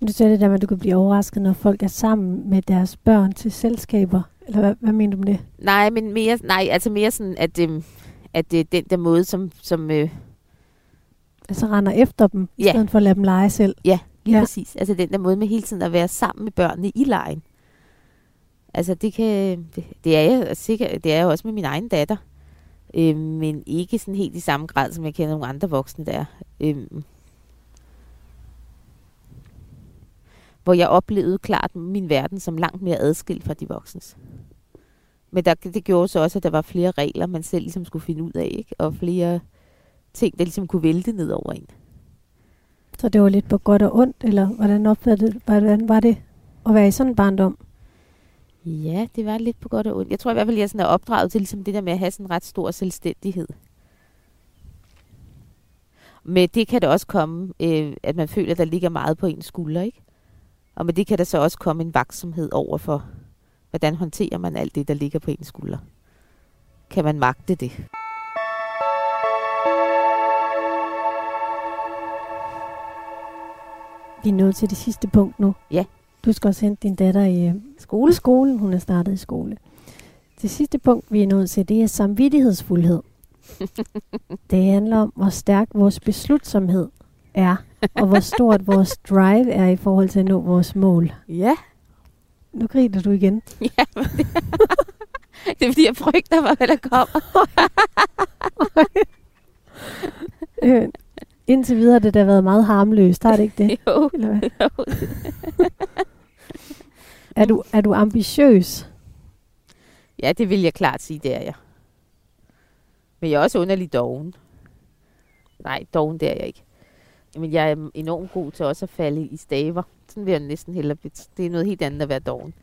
Du sagde det der med, at du kan blive overrasket, når folk er sammen med deres børn til selskaber. Eller hvad, hvad mener du med det? Nej, men mere, nej, altså mere sådan, at, øhm, at det er den der måde, som, som øh, Altså render efter dem, i Ja. stedet for at lade dem lege selv. lige Ja. ja. præcis, altså den der måde med hele tiden at være sammen med børnene i lejen. Altså det kan, det, det er jeg sikkert, det er jeg også med min egen datter. Øh, men ikke sådan helt i samme grad, som jeg kender nogle andre voksne der. Øh, hvor jeg oplevede klart min verden som langt mere adskilt fra de voksnes. Men der, det gjorde så også, at der var flere regler, man selv ligesom skulle finde ud af, ikke? og flere ting, der ligesom kunne vælte ned over en. Så det var lidt på godt og ondt, eller hvordan opfattede hvordan var det at være i sådan en barndom? Ja, det var lidt på godt og ondt. Jeg tror i hvert fald, jeg sådan er opdraget til ligesom det der med at have sådan en ret stor selvstændighed. Med det kan der også komme, øh, at man føler, at der ligger meget på ens skulder, ikke? Og med det kan der så også komme en vaksomhed over for, hvordan håndterer man alt det, der ligger på ens skulder. Kan man magte det? Vi er nået til det sidste punkt nu. Ja. Du skal også hente din datter i øh, Skole? skolen. Hun er startet i skole. Det sidste punkt, vi er nået til, det er samvittighedsfuldhed. det handler om, hvor stærk vores beslutsomhed er, og hvor stort vores drive er i forhold til at nå vores mål. Ja. Nu griner du igen. ja det, er fordi, jeg frygter hvad der kommer. Øh, indtil videre har det da været meget harmløst, har det ikke det? jo, Eller hvad? jo. Er du, er du ambitiøs? Ja, det vil jeg klart sige, det er jeg. Men jeg er også underlig doven. Nej, doven det er jeg ikke. Men jeg er enormt god til også at falde i staver. Sådan vil jeg næsten hellere Det er noget helt andet at være doven.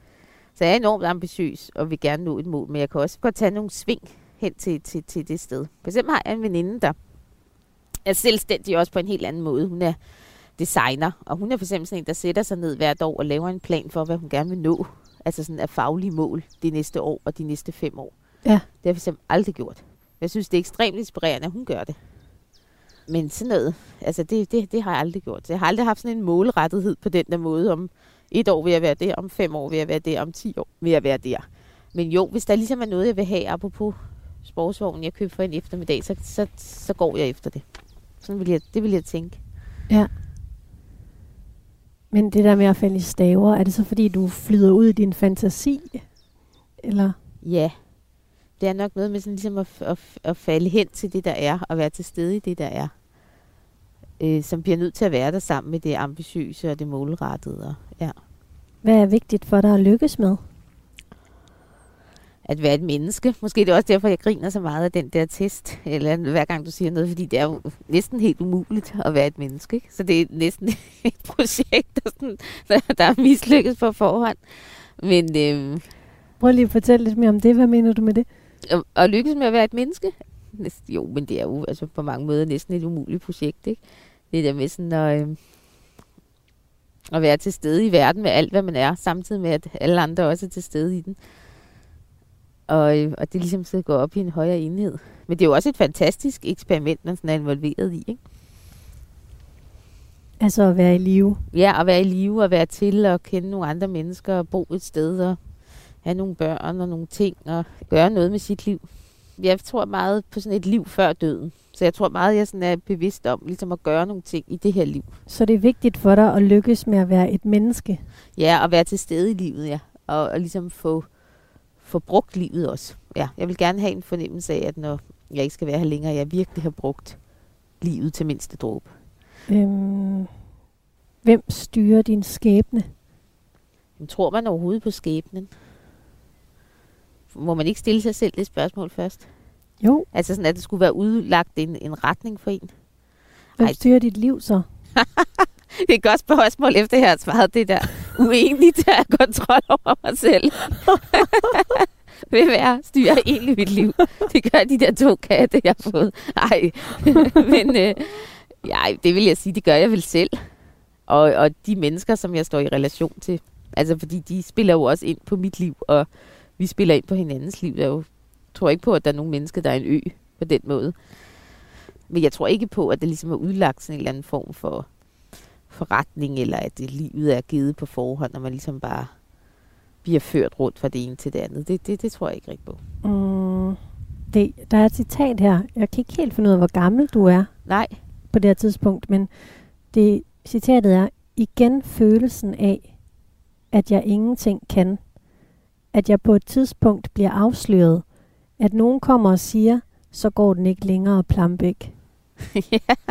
Så jeg er enormt ambitiøs og vil gerne nå et mål, men jeg kan også godt tage nogle sving hen til, til, til det sted. For eksempel har jeg en veninde, der er selvstændig også på en helt anden måde. Hun er designer, og hun er for eksempel sådan en, der sætter sig ned hvert år og laver en plan for, hvad hun gerne vil nå. Altså sådan af faglige mål de næste år og de næste fem år. Ja. Det har jeg for eksempel aldrig gjort. Jeg synes, det er ekstremt inspirerende, at hun gør det. Men sådan noget, altså det, det, det har jeg aldrig gjort. Jeg har aldrig haft sådan en målrettighed på den der måde, om et år vil jeg være der, om fem år vil jeg være der, om ti år vil jeg være der. Men jo, hvis der ligesom er noget, jeg vil have, apropos sportsvognen, jeg køber for en eftermiddag, så, så, så går jeg efter det. Sådan vil jeg, det vil jeg tænke. Men det der med at falde i staver, er det så fordi, du flyder ud i din fantasi? Eller? Ja, det er nok noget med sådan ligesom at, at, at falde hen til det, der er, og være til stede i det, der er. Øh, som bliver nødt til at være der sammen med det ambitiøse og det målrettede. Og, ja. Hvad er vigtigt for dig at lykkes med? At være et menneske. Måske det er også derfor, jeg griner så meget af den der test, eller hver gang du siger noget, fordi det er jo næsten helt umuligt at være et menneske. Ikke? Så det er næsten et projekt, der, sådan, der, der er mislykket på forhånd. Men øh, Prøv lige at fortælle lidt mere om det. Hvad mener du med det? At, at lykkes med at være et menneske? Jo, men det er jo altså på mange måder næsten et umuligt projekt, ikke? Det der med sådan at, øh, at være til stede i verden med alt, hvad man er, samtidig med, at alle andre også er til stede i den. Og, øh, og det ligesom så går op i en højere enhed. Men det er jo også et fantastisk eksperiment, man sådan er involveret i, ikke? Altså at være i live. Ja, at være i live og være til og kende nogle andre mennesker og bo et sted og have nogle børn og nogle ting og gøre noget med sit liv. Jeg tror meget på sådan et liv før døden. Så jeg tror meget, jeg sådan er bevidst om ligesom at gøre nogle ting i det her liv. Så det er vigtigt for dig at lykkes med at være et menneske. Ja, at være til stede i livet, ja. Og, og ligesom få, få brugt livet også. Ja, jeg vil gerne have en fornemmelse af, at når jeg ikke skal være her længere, jeg virkelig har brugt livet til mindste dråbe. Øhm, hvem styrer din skæbne? Tror man overhovedet på skæbnen? Må man ikke stille sig selv det spørgsmål først? Jo, Altså sådan, at det skulle være udlagt en, en retning for en? hvem Ej. styrer dit liv så? Det er et godt spørgsmål, efter jeg har svaret det der uenigt at have kontrol over mig selv. Hvem er styrer egentlig mit liv? Det gør de der to katte, jeg har fået. Ej, men øh, ja, det vil jeg sige, det gør jeg vel selv. Og, og de mennesker, som jeg står i relation til. Altså, fordi de spiller jo også ind på mit liv, og vi spiller ind på hinandens liv. Jeg jo, tror ikke på, at der er nogen mennesker, der er en ø på den måde. Men jeg tror ikke på, at det ligesom er udlagt sådan en eller anden form for forretning, eller at det livet er givet på forhånd, når man ligesom bare bliver ført rundt fra det ene til det andet. Det, det, det tror jeg ikke rigtig på. Mm, det, der er et citat her. Jeg kan ikke helt finde ud af, hvor gammel du er Nej, på det her tidspunkt, men det citatet er, igen følelsen af, at jeg ingenting kan. At jeg på et tidspunkt bliver afsløret. At nogen kommer og siger, så går den ikke længere Plambæk.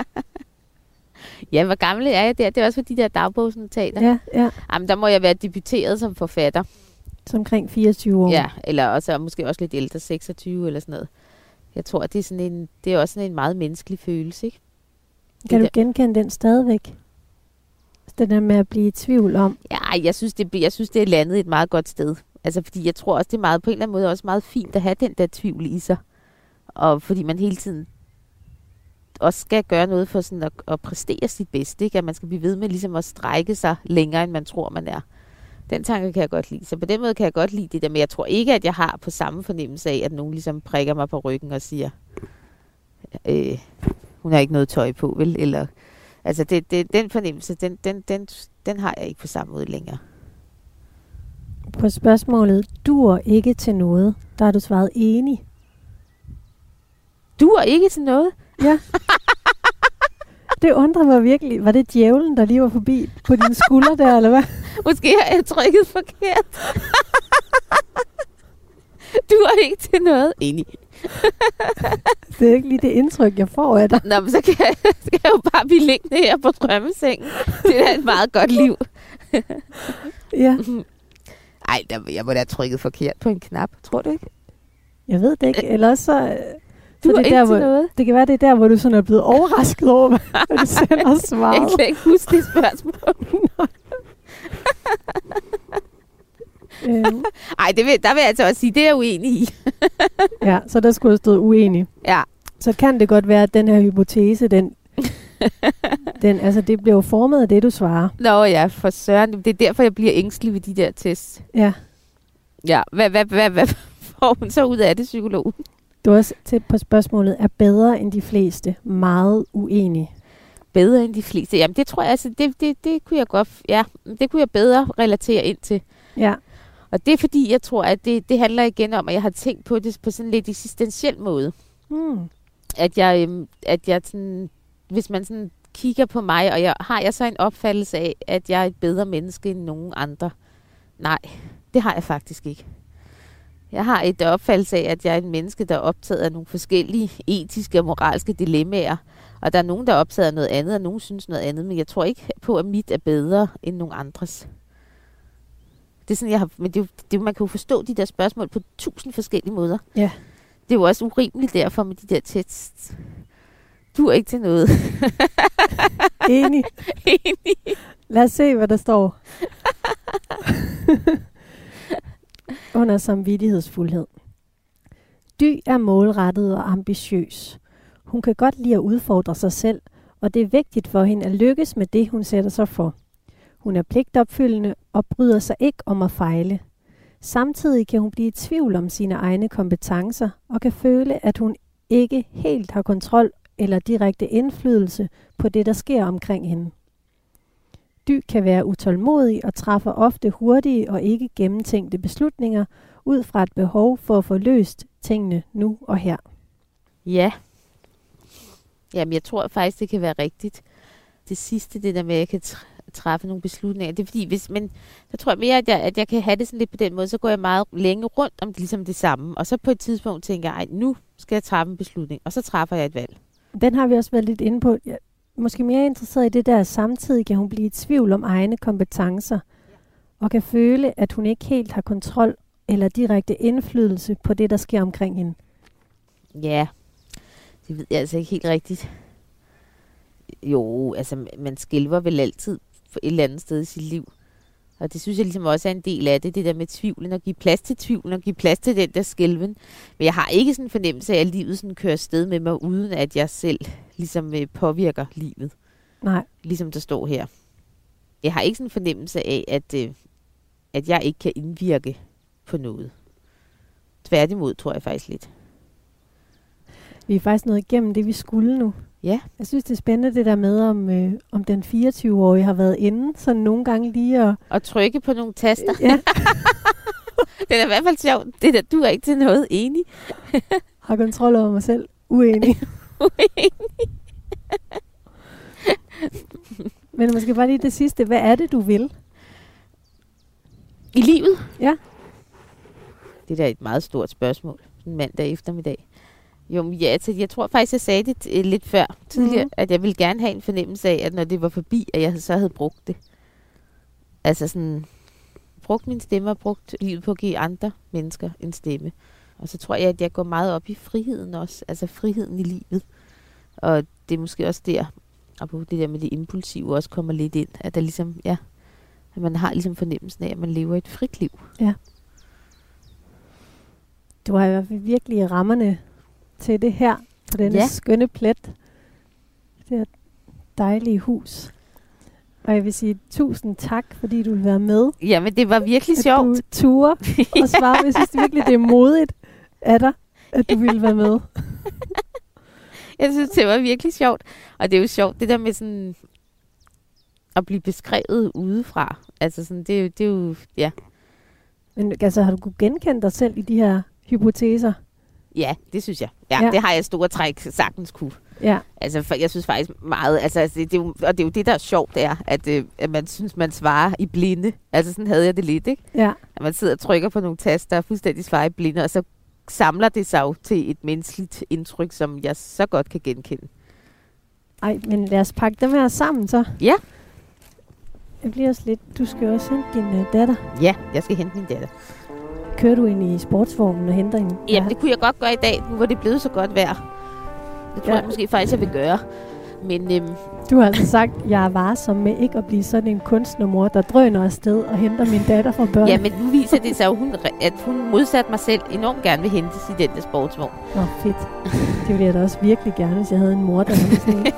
ja, hvor gammel er jeg der? Det er også for de der dagbogsnotater. Ja, ja. Jamen, der må jeg være debuteret som forfatter. Så omkring 24 år. Ja, eller også, måske også lidt ældre, 26 eller sådan noget. Jeg tror, det er, sådan en, det er også sådan en meget menneskelig følelse, ikke? Kan du genkende den stadigvæk? Det der med at blive i tvivl om. Ja, jeg synes, det, jeg synes, det er landet et meget godt sted. Altså, fordi jeg tror også, det er meget, på en eller anden måde også meget fint at have den der tvivl i sig. Og fordi man hele tiden også skal gøre noget for sådan at, at præstere sit bedste. Ikke? At man skal blive ved med ligesom at strække sig længere, end man tror, man er. Den tanke kan jeg godt lide. Så på den måde kan jeg godt lide det der. Men jeg tror ikke, at jeg har på samme fornemmelse af, at nogen ligesom prikker mig på ryggen og siger, øh, hun har ikke noget tøj på, vel? Eller, altså, det, det, den fornemmelse, den, den, den, den har jeg ikke på samme måde længere. På spørgsmålet, duer ikke til noget, der har du svaret enig. Du er ikke til noget. Ja. Det undrer mig virkelig. Var det djævlen, der lige var forbi på dine skuldre der, eller hvad? Måske har jeg trykket forkert. du er ikke til noget. Enig. Det er ikke lige det indtryk, jeg får af dig. Nå, men så kan, jeg, skal jeg jo bare blive liggende her på drømmesengen. Det er da et meget godt liv. Ja, Ej, der, jeg må da have trykket forkert på en knap. Tror du ikke? jeg ved det ikke. Eller også så, øh, Du så er det, ikke der, hvor, noget. det kan være, det er der, hvor du sådan er blevet overrasket over, hvad du selv har Jeg svaret. kan ikke huske det spørgsmål. Øhm, Ej, det vil, der vil jeg altså også sige, det er jeg uenig i. ja, så der skulle have stået uenig. Ja, Så kan det godt være, at den her hypotese, den, den, altså det bliver jo formet af det, du svarer. Nå ja, for søren. Det er derfor, jeg bliver ængstelig ved de der tests. Ja, Ja, hvad, hvad, hvad, hvad får hun så ud af det, psykologen? du er også til på spørgsmålet, er bedre end de fleste meget uenig. Bedre end de fleste. Jamen, det tror jeg, altså, det, det, det kunne jeg godt, ja, det kunne jeg bedre relatere ind til. Ja, Og det er fordi, jeg tror, at det, det handler igen om, at jeg har tænkt på det på sådan en lidt eksistentiel måde. hmm. At jeg, øhm, at jeg sådan, hvis man sådan kigger på mig, og jeg, har jeg så en opfattelse af, at jeg er et bedre menneske end nogen andre? Nej, det har jeg faktisk ikke. Jeg har et opfattelse af, at jeg er et menneske, der er optaget af nogle forskellige etiske og moralske dilemmaer. Og der er nogen, der er optaget af noget andet, og nogen synes noget andet. Men jeg tror ikke på, at mit er bedre end nogen andres. Det er sådan, jeg har, men det, det, man kan jo forstå de der spørgsmål på tusind forskellige måder. Ja. Det er jo også urimeligt derfor med de der tests. Du er ikke til noget. Enig. Enig. Lad os se, hvad der står. Under samvittighedsfuldhed. Dy er målrettet og ambitiøs. Hun kan godt lide at udfordre sig selv, og det er vigtigt for hende at lykkes med det, hun sætter sig for. Hun er pligtopfyldende og bryder sig ikke om at fejle. Samtidig kan hun blive i tvivl om sine egne kompetencer og kan føle, at hun ikke helt har kontrol eller direkte indflydelse på det, der sker omkring hende. Dy kan være utålmodig og træffer ofte hurtige og ikke gennemtænkte beslutninger ud fra et behov for at få løst tingene nu og her. Ja. Jamen, jeg tror faktisk, det kan være rigtigt. Det sidste, det der med, at jeg kan træffe nogle beslutninger. Det er fordi, hvis, men så tror jeg mere, at jeg, at jeg kan have det sådan lidt på den måde, så går jeg meget længe rundt om det, ligesom det samme. Og så på et tidspunkt tænker jeg, ej, nu skal jeg træffe en beslutning, og så træffer jeg et valg. Den har vi også været lidt inde på. Jeg er måske mere interesseret i det der, samtidig kan hun blive i tvivl om egne kompetencer, og kan føle, at hun ikke helt har kontrol eller direkte indflydelse på det, der sker omkring hende. Ja, det ved jeg altså ikke helt rigtigt. Jo, altså man skælver vel altid et eller andet sted i sit liv. Og det synes jeg ligesom også er en del af det, det der med tvivlen, at give plads til tvivlen, og give plads til den der skælven. Men jeg har ikke sådan en fornemmelse af, at livet sådan kører sted med mig, uden at jeg selv ligesom øh, påvirker livet, Nej, ligesom der står her. Jeg har ikke sådan en fornemmelse af, at, øh, at jeg ikke kan indvirke på noget. Tværtimod, tror jeg faktisk lidt. vi er faktisk nået igennem det, vi skulle nu. Ja. Jeg synes, det er spændende det der med, om, øh, om den 24-årige har været inde, så nogle gange lige at... Og trykke på nogle taster. Ja, Det er i hvert fald sjovt. Det der, du er ikke til noget enig. har kontrol over mig selv. Uenig. Men måske bare lige det sidste. Hvad er det, du vil? I livet? Ja. Det er da et meget stort spørgsmål. En mandag eftermiddag. Jo, ja, altså, jeg tror faktisk, jeg sagde det t- øh, lidt før tidligere, mm. at jeg ville gerne have en fornemmelse af, at når det var forbi, at jeg så havde brugt det. Altså sådan, brugt min stemme og brugt livet på at give andre mennesker en stemme. Og så tror jeg, at jeg går meget op i friheden også, altså friheden i livet. Og det er måske også der, og på det der med det impulsive også kommer lidt ind, at der ligesom, ja, at man har ligesom fornemmelsen af, at man lever et frit liv. Du har i hvert fald virkelig rammerne til det her, på denne ja. Skønne plet. Det her dejlige hus. Og jeg vil sige tusind tak, fordi du vil være med. Jamen, det var virkelig At sjovt. du ture og svare. Jeg synes virkelig, det er modigt af dig, at du ville være med. Jeg synes, det var virkelig sjovt. Og det er jo sjovt, det der med sådan at blive beskrevet udefra. Altså sådan, det er jo, det er jo ja. Men altså, har du kunne genkende dig selv i de her hypoteser? Ja, det synes jeg. Ja, Ja. det har jeg store træk sagtens kunne. Ja. Altså, for jeg synes faktisk meget, altså, altså det, det er jo, og det er jo det, der er sjovt, det er, at, øh, at man synes, man svarer i blinde. Altså, sådan havde jeg det lidt, ikke? Ja. At man sidder og trykker på nogle taster og fuldstændig svarer i blinde, og så samler det sig jo til et menneskeligt indtryk, som jeg så godt kan genkende. Ej, men lad os pakke dem her sammen så. Ja. Jeg bliver også lidt... Du skal også hente din uh, datter. Ja, jeg skal hente min datter. Kører du ind i sportsvognen og henter hende? Jamen, det kunne jeg godt gøre i dag, nu hvor det er blevet så godt vejr. Det tror Ja. jeg måske faktisk, jeg vil gøre. Men øhm, Du har altså sagt, at jeg er varsom med ikke at blive sådan en kunstnermor, der drøner afsted og henter min datter fra børn. ja, men nu viser det sig jo, hun, at hun modsat mig selv enormt gerne vil hentes i den der sportsvogn. Nå, fedt. Det ville jeg da også virkelig gerne, hvis jeg havde en mor, der sådan en.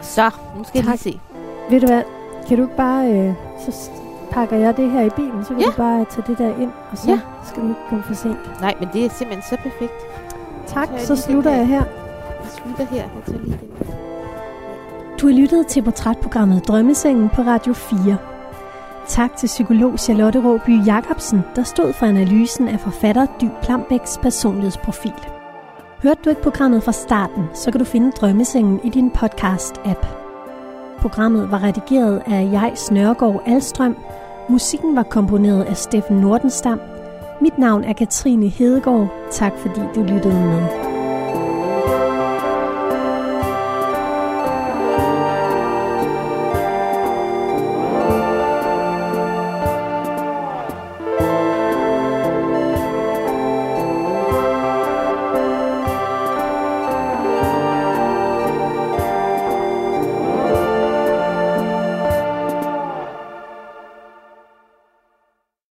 Så, nu skal jeg Tak. lige se. Ved du hvad? Kan du ikke bare... Øh, så pakker jeg det her i bilen, så kan Ja. du bare tage det der ind, og så Ja. skal du ikke komme for sent. Nej, men det er simpelthen så perfekt. Tak, så den slutter jeg her. Jeg slutter her. Jeg tager lige den. Du har lyttet til portrætprogrammet Drømmesengen på Radio 4. Tak til psykolog Charlotte Råby Jacobsen, der stod for analysen af forfatter Dy Plambæks personlighedsprofil. Hørte du ikke programmet fra starten, så kan du finde Drømmesengen i din podcast-app. Programmet var redigeret af jeg Snørgaard Alstrøm. Musikken var komponeret af Steffen Nordenstam. Mit navn er Katrine Hedegaard. Tak fordi du lyttede med.